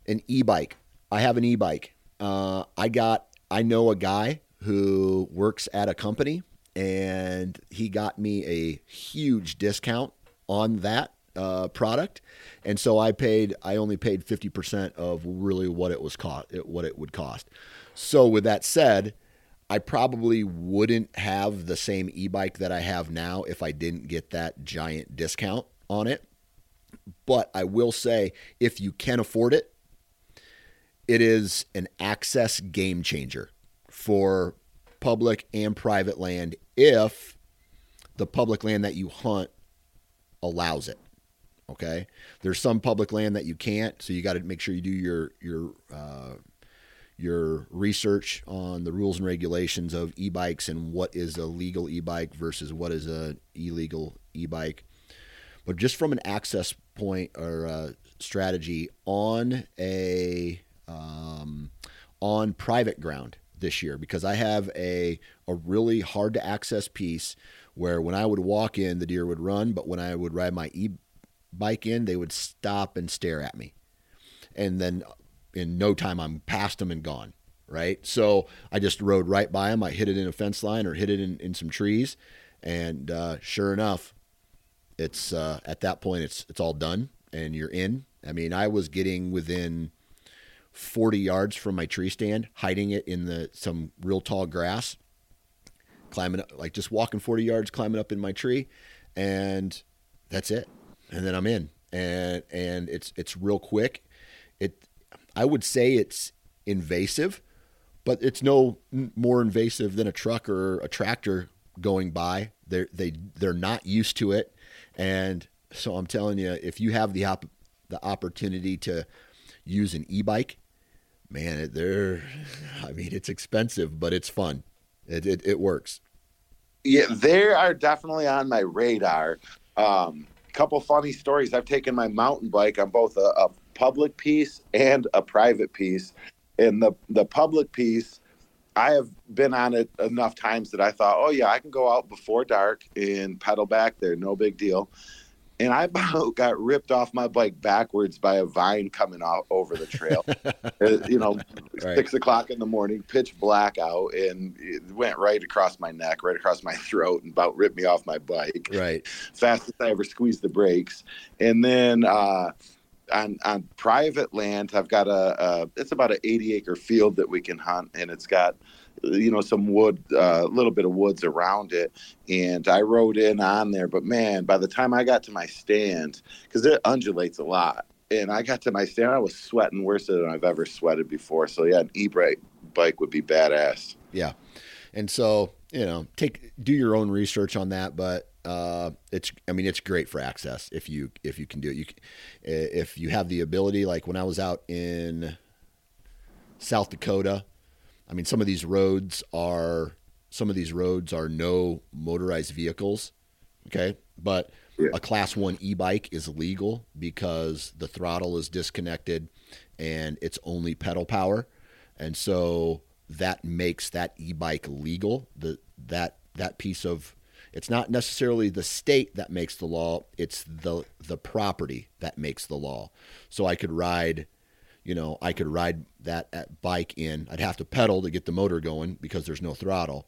An e bike. I have an e bike. Uh, I got, I know a guy who works at a company and he got me a huge discount on that uh, product. And so I paid, I only paid 50% of really what it was cost, what it would cost. So with that said, I probably wouldn't have the same e-bike that I have now if I didn't get that giant discount on it. But I will say if you can afford it, it is an access game changer for public and private land if the public land that you hunt allows it. Okay, there's some public land that you can't, so you got to make sure you do your your uh, your research on the rules and regulations of e-bikes and what is a legal e-bike versus what is a illegal e-bike. But just from an access point or uh, strategy on a um, on private ground this year, because I have a a really hard to access piece where when I would walk in, the deer would run, but when I would ride my e-bike in, they would stop and stare at me, and then in no time I'm past them and gone. Right. So I just rode right by them. I hit it in a fence line or hit it in, in some trees. And uh, sure enough, it's uh, at that point it's it's all done and you're in. I mean, I was getting within 40 yards from my tree stand, hiding it in the some real tall grass, climbing up, like just walking 40 yards, climbing up in my tree, and that's it. And then I'm in, and and it's it's real quick. It I would say it's invasive, but it's no more invasive than a truck or a tractor going by. They're they they're not used to it, and so I'm telling you, if you have the op- the opportunity to use an e-bike, man, they're I mean it's expensive, but it's fun. It it, it works. Yeah, they are definitely on my radar. Um, couple funny stories. I've taken my mountain bike on both a, a public piece and a private piece. And the the public piece, I have been on it enough times that I thought, oh yeah, I can go out before dark and pedal back there, no big deal. And I about got ripped off my bike backwards by a vine coming out over the trail. Uh, you know, right. six o'clock in the morning, pitch black out, and it went right across my neck, right across my throat, and about ripped me off my bike. Right, fastest I ever squeezed the brakes. And then uh, on on private land, I've got a, a it's about an 80 acre field that we can hunt, and it's got you know some wood a uh, little bit of woods around it. And i rode in on there but man by the time i got to my stand because it undulates a lot. And i got to my stand i was sweating worse than i've ever sweated before. So yeah an e-bike bike would be badass. Yeah. And so you know take do your own research on that but uh, it's I mean it's great for access if you if you can do it. You if you have the ability. Like when I was out in South Dakota, I mean some of these roads are some of these roads are no motorized vehicles. Okay, but yeah. a class one e-bike is legal because the throttle is disconnected and it's only pedal power, and so that makes that e-bike legal. The that that piece of it's not necessarily the state that makes the law, it's the the property that makes the law. So I could ride, you know, I could ride that bike in. I'd have to pedal to get the motor going because there's no throttle.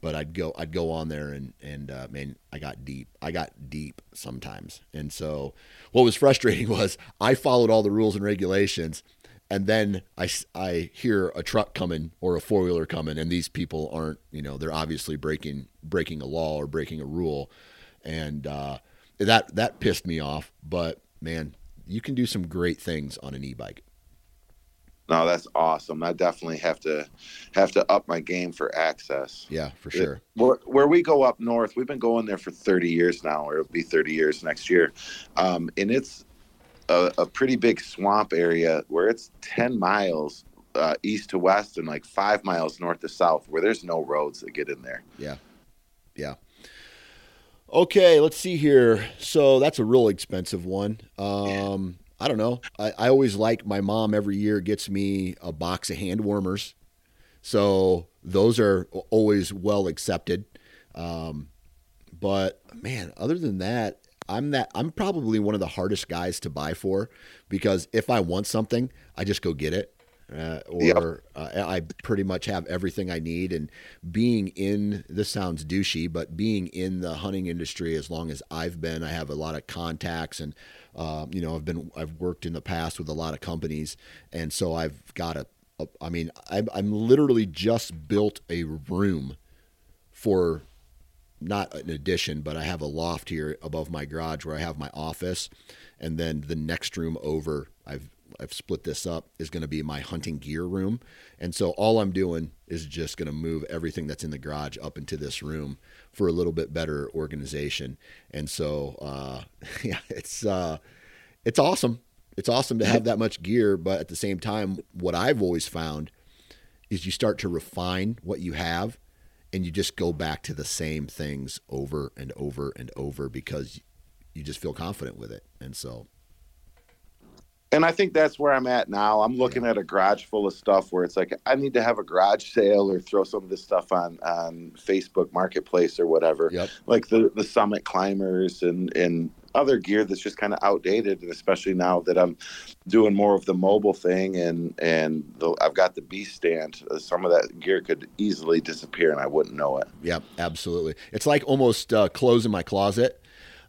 but I'd go I'd go on there and and uh, man I got deep I got deep sometimes and so what was frustrating was I followed all the rules and regulations and then I, I hear a truck coming or a four wheeler coming and these people aren't you know they're obviously breaking breaking a law or breaking a rule and uh, that that pissed me off but man you can do some great things on an e-bike no, that's awesome. I definitely have to have to up my game for access. Yeah, for sure. It, where, where, we go up north, we've been going there for 30 years now, or it'll be 30 years next year, um, and it's a, a, pretty big swamp area where it's 10 miles uh, east to west and like five miles north to south, where there's no roads that get in there. Yeah, yeah. Okay, let's see here. So that's a real expensive one. Um, I don't know. I, I always like my mom every year gets me a box of hand warmers. So those are always well accepted. Um, but man, other than that, I'm that I'm probably one of the hardest guys to buy for because if I want something, I just go get it uh, or yep. uh, I pretty much have everything I need. And being in this sounds douchey, but being in the hunting industry as long as I've been, I have a lot of contacts, and uh, you know, I've been I've worked in the past with a lot of companies, and so I've got a. a I mean, I'm, I'm literally just built a room for not an addition, but I have a loft here above my garage where I have my office, and then the next room over, I've I've split this up is going to be my hunting gear room. And so all I'm doing is just going to move everything that's in the garage up into this room for a little bit better organization. And so, uh, yeah, it's, uh, it's awesome. It's awesome to have that much gear. But at the same time, what I've always found is you start to refine what you have and you just go back to the same things over and over and over because you just feel confident with it. And so and I think that's where I'm at now. I'm looking at a garage full of stuff where it's like I need to have a garage sale or throw some of this stuff on on Facebook Marketplace or whatever. Yep. Like the the Summit climbers and and other gear that's just kind of outdated, and especially now that I'm doing more of the mobile thing and and the, I've got the B stand. Uh, some of that gear could easily disappear, and I wouldn't know it. Yep, absolutely. It's like almost uh, clothes in my closet.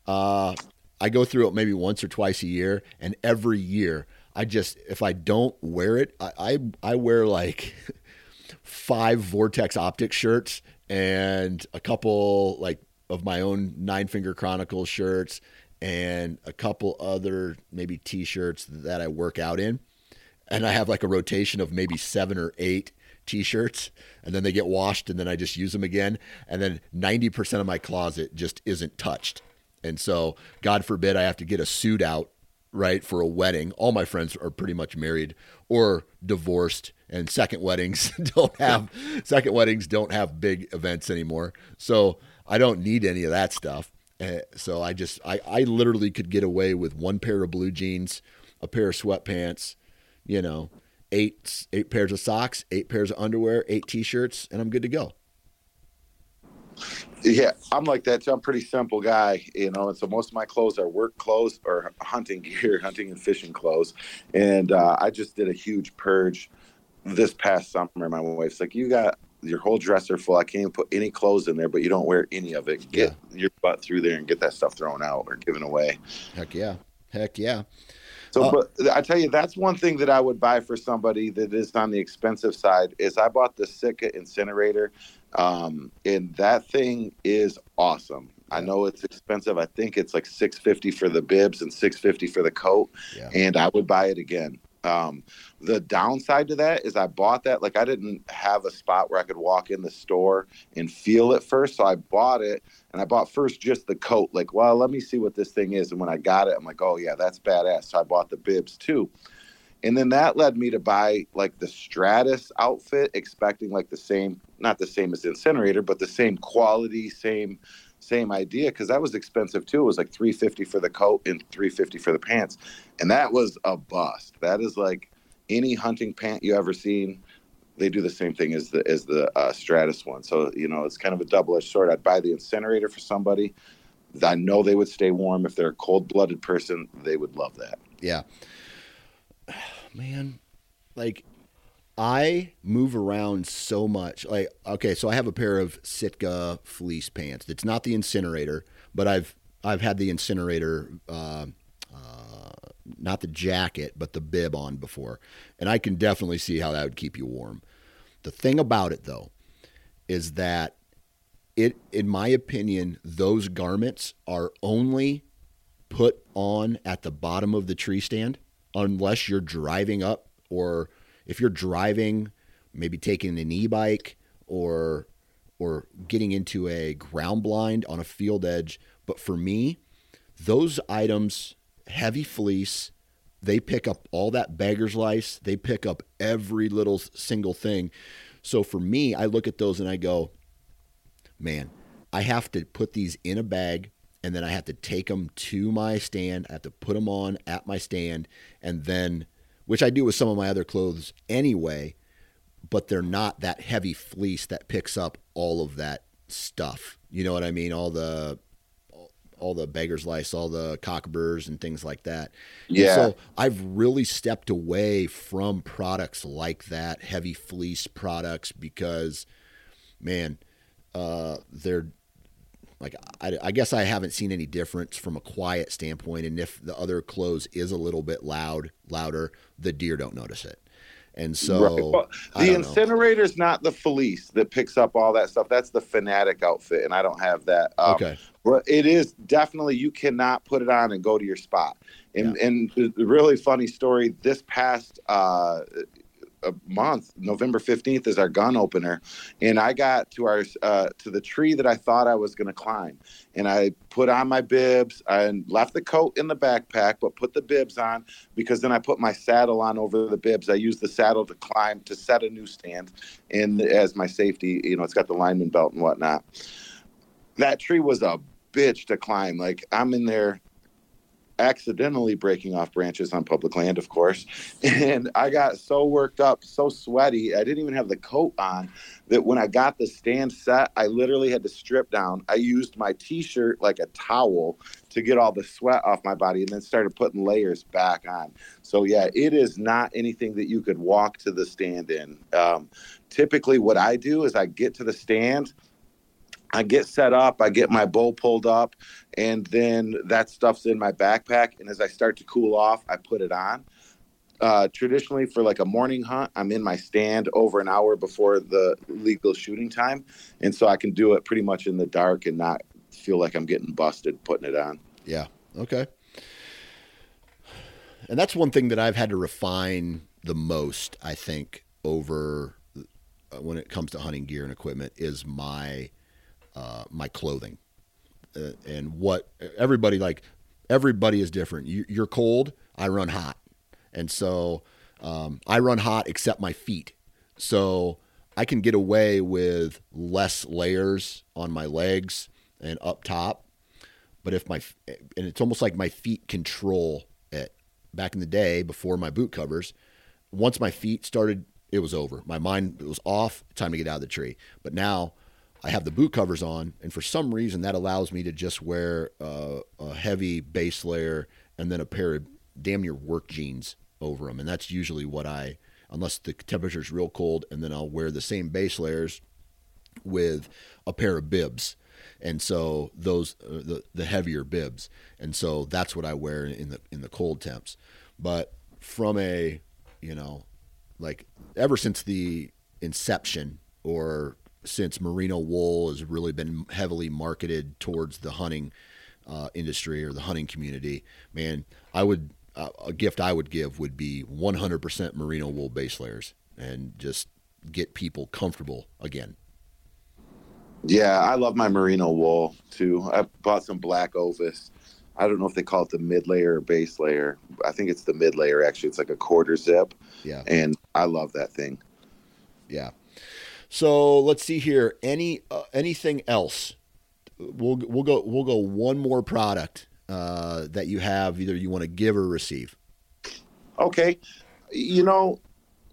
Uh, I go through it maybe once or twice a year, and every year I just if I don't wear it, I I, I wear like five Vortex Optic shirts and a couple like of my own Nine Finger Chronicles shirts and a couple other maybe t-shirts that I work out in. And I have like a rotation of maybe seven or eight t-shirts and then they get washed and then I just use them again. And then 90% of my closet just isn't touched. And so, God forbid, I have to get a suit out, right, for a wedding. All my friends are pretty much married or divorced, and second weddings don't have second weddings don't have big events anymore. So I don't need any of that stuff. Uh, so I just I I literally could get away with one pair of blue jeans, a pair of sweatpants, you know, eight eight pairs of socks, eight pairs of underwear, eight t-shirts, and I'm good to go. Yeah, I'm like that too. I'm a pretty simple guy, you know, and so most of my clothes are work clothes or hunting gear, hunting and fishing clothes. And uh, I just did a huge purge this past summer. My wife's like, "You got your whole dresser full. I can't even put any clothes in there, but you don't wear any of it. Get yeah. your butt through there and get that stuff thrown out or given away." Heck yeah, heck yeah. So, uh, but I tell you, that's one thing that I would buy for somebody that is on the expensive side. Is I bought the Sitka incinerator um, and that thing is awesome. I know it's expensive. I think it's like 650 for the bibs and 650 for the coat. Yeah. And I would buy it again. Um, the downside to that is I bought that like I didn't have a spot where I could walk in the store and feel it first. So I bought it and I bought first just the coat. Like, well, let me see what this thing is. And when I got it, I'm like, oh yeah, that's badass. So I bought the bibs too. And then that led me to buy like the Stratus outfit, expecting like the same, not the same as incinerator, but the same quality, same same idea because that was expensive too. It was like 350 for the coat and 350 for the pants. And that was a bust. That is like any hunting pant you ever seen. They do the same thing as the as the uh, Stratus one. So, you know, it's kind of a double-edged sword. I'd buy the incinerator for somebody. I know they would stay warm. If they're a cold-blooded person, they would love that. Yeah. man, like I move around so much. Like, okay, so I have a pair of Sitka fleece pants. It's not the incinerator, but I've I've had the incinerator, uh, uh, not the jacket, but the bib on before, and I can definitely see how that would keep you warm. The thing about it, though, is that it, in my opinion, those garments are only put on at the bottom of the tree stand unless you're driving up or if you're driving, maybe taking an e-bike or or getting into a ground blind on a field edge. But for me, those items, heavy fleece, they pick up all that beggar's lice. They pick up every little single thing. So for me, I look at those and I go, man, I have to put these in a bag and then I have to take them to my stand. I have to put them on at my stand, and then, which I do with some of my other clothes anyway, but they're not that heavy fleece that picks up all of that stuff. You know what I mean? All the all the beggar's lice, all the cockburrs and things like that. Yeah. And so I've really stepped away from products like that, heavy fleece products, because man, uh, they're like I, I, guess I haven't seen any difference from a quiet standpoint. And if the other clothes is a little bit loud, louder, the deer don't notice it. And so right. well, the incinerator is not the fleece that picks up all that stuff. That's the fanatic outfit, and I don't have that. Um, okay. But it is definitely you cannot put it on and go to your spot. And yeah. and the really funny story this past uh, a month. November 15th is our gun opener. And I got to our uh, to the tree that I thought I was going to climb. And I put on my bibs and left the coat in the backpack, but put the bibs on because then I put my saddle on over the bibs. I used the saddle to climb to set a new stand and as my safety, you know, it's got the lineman belt and whatnot. That tree was a bitch to climb. Like I'm in there accidentally breaking off branches on public land, of course. And I got so worked up, so sweaty, I didn't even have the coat on that when I got the stand set, I literally had to strip down. I used my t shirt like a towel to get all the sweat off my body and then started putting layers back on. So, yeah, it is not anything that you could walk to the stand in. Um, typically, what I do is I get to the stand I get set up, I get my bow pulled up, and then that stuff's in my backpack. And as I start to cool off, I put it on. Uh, traditionally, for like a morning hunt, I'm in my stand over an hour before the legal shooting time. And so I can do it pretty much in the dark and not feel like I'm getting busted putting it on. Yeah. Okay. And that's one thing that I've had to refine the most, I think, over uh, when it comes to hunting gear and equipment is my uh, my clothing uh, and what everybody like. Everybody is different. You, are cold. I run hot, and so um, I run hot except my feet. So I can get away with less layers on my legs and up top. But if my and it's almost like my feet control it. Back in the day, before my boot covers, once my feet started, it was over. My mind was off. Time to get out of the tree. But now I have the boot covers on, and for some reason that allows me to just wear uh, a heavy base layer and then a pair of damn near work jeans over them, and that's usually what I, unless the temperature is real cold, and then I'll wear the same base layers with a pair of bibs, and so those uh, the the heavier bibs, and so that's what I wear in the in the cold temps. But from a, you know, like ever since the inception or since merino wool has really been heavily marketed towards the hunting uh, industry or the hunting community, man, I would uh, a gift I would give would be 100% merino wool base layers and just get people comfortable again. Yeah, I love my merino wool too. I bought some black ovis. I don't know if they call it the mid layer or base layer. I think it's the mid layer actually. It's like a quarter zip. Yeah. And I love that thing. Yeah. So let's see here. Any uh, anything else? We'll we'll go we'll go one more product uh, that you have either you want to give or receive. Okay, you know,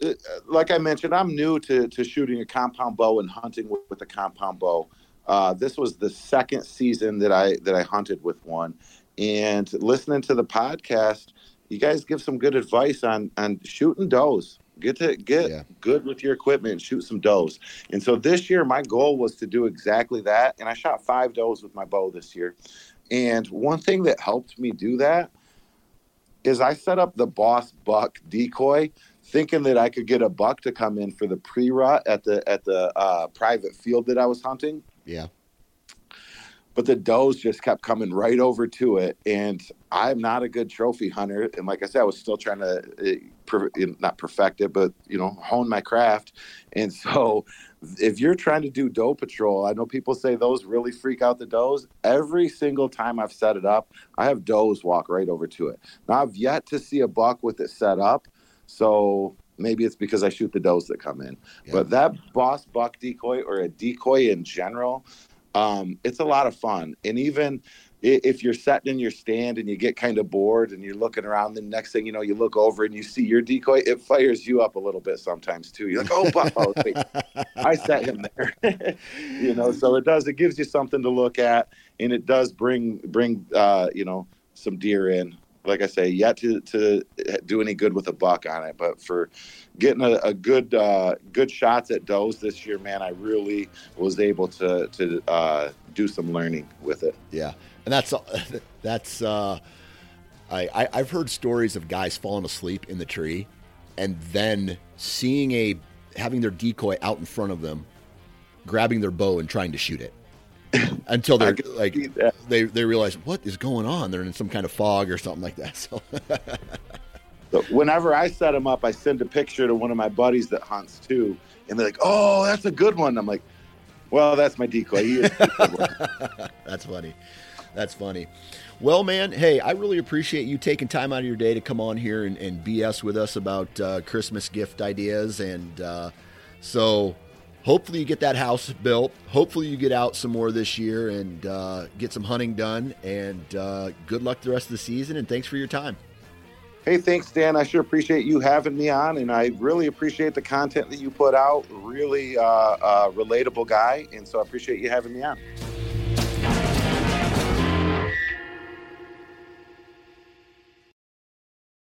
uh, like I mentioned, I'm new to to shooting a compound bow and hunting with, with a compound bow. Uh, this was the second season that I that I hunted with one, and listening to the podcast, you guys give some good advice on on shooting does Get to get yeah. good with your equipment and shoot some does. And so this year, my goal was to do exactly that. And I shot five does with my bow this year. And one thing that helped me do that is I set up the boss buck decoy thinking that I could get a buck to come in for the pre-rut at the at the uh, private field that I was hunting. Yeah. But the does just kept coming right over to it, and I'm not a good trophy hunter. And like I said, I was still trying to not perfect it, but you know, hone my craft. And so, if you're trying to do doe patrol, I know people say those really freak out the does. Every single time I've set it up, I have does walk right over to it. Now I've yet to see a buck with it set up, so maybe it's because I shoot the does that come in. Yeah. But that boss buck decoy or a decoy in general, um, it's a lot of fun. And even if you're sitting in your stand and you get kind of bored and you're looking around, the next thing you know, you look over and you see your decoy, it fires you up a little bit sometimes too. You're like, oh, Buffalo, I set him there. you know, so it does, it gives you something to look at and it does bring, bring, uh, you know, some deer in like I say, yet to, to do any good with a buck on it. But for getting a, a good uh, good shots at does this year, man, I really was able to to uh, do some learning with it. Yeah, and that's that's uh, I, I have heard stories of guys falling asleep in the tree, and then seeing a having their decoy out in front of them, grabbing their bow and trying to shoot it until they're like they they realize what is going on. They're in some kind of fog or something like that. So. so whenever I set them up, I send a picture to one of my buddies that hunts too, and they're like, "Oh, that's a good one." I'm like, "Well, that's my decoy." that's funny. That's funny. Well, man, hey, I really appreciate you taking time out of your day to come on here and, and BS with us about uh, Christmas gift ideas. And uh, so hopefully you get that house built. Hopefully you get out some more this year and uh, get some hunting done. And uh, good luck the rest of the season. And thanks for your time. Hey, thanks, Dan. I sure appreciate you having me on, and I really appreciate the content that you put out. Really uh, uh relatable guy, and so I appreciate you having me on.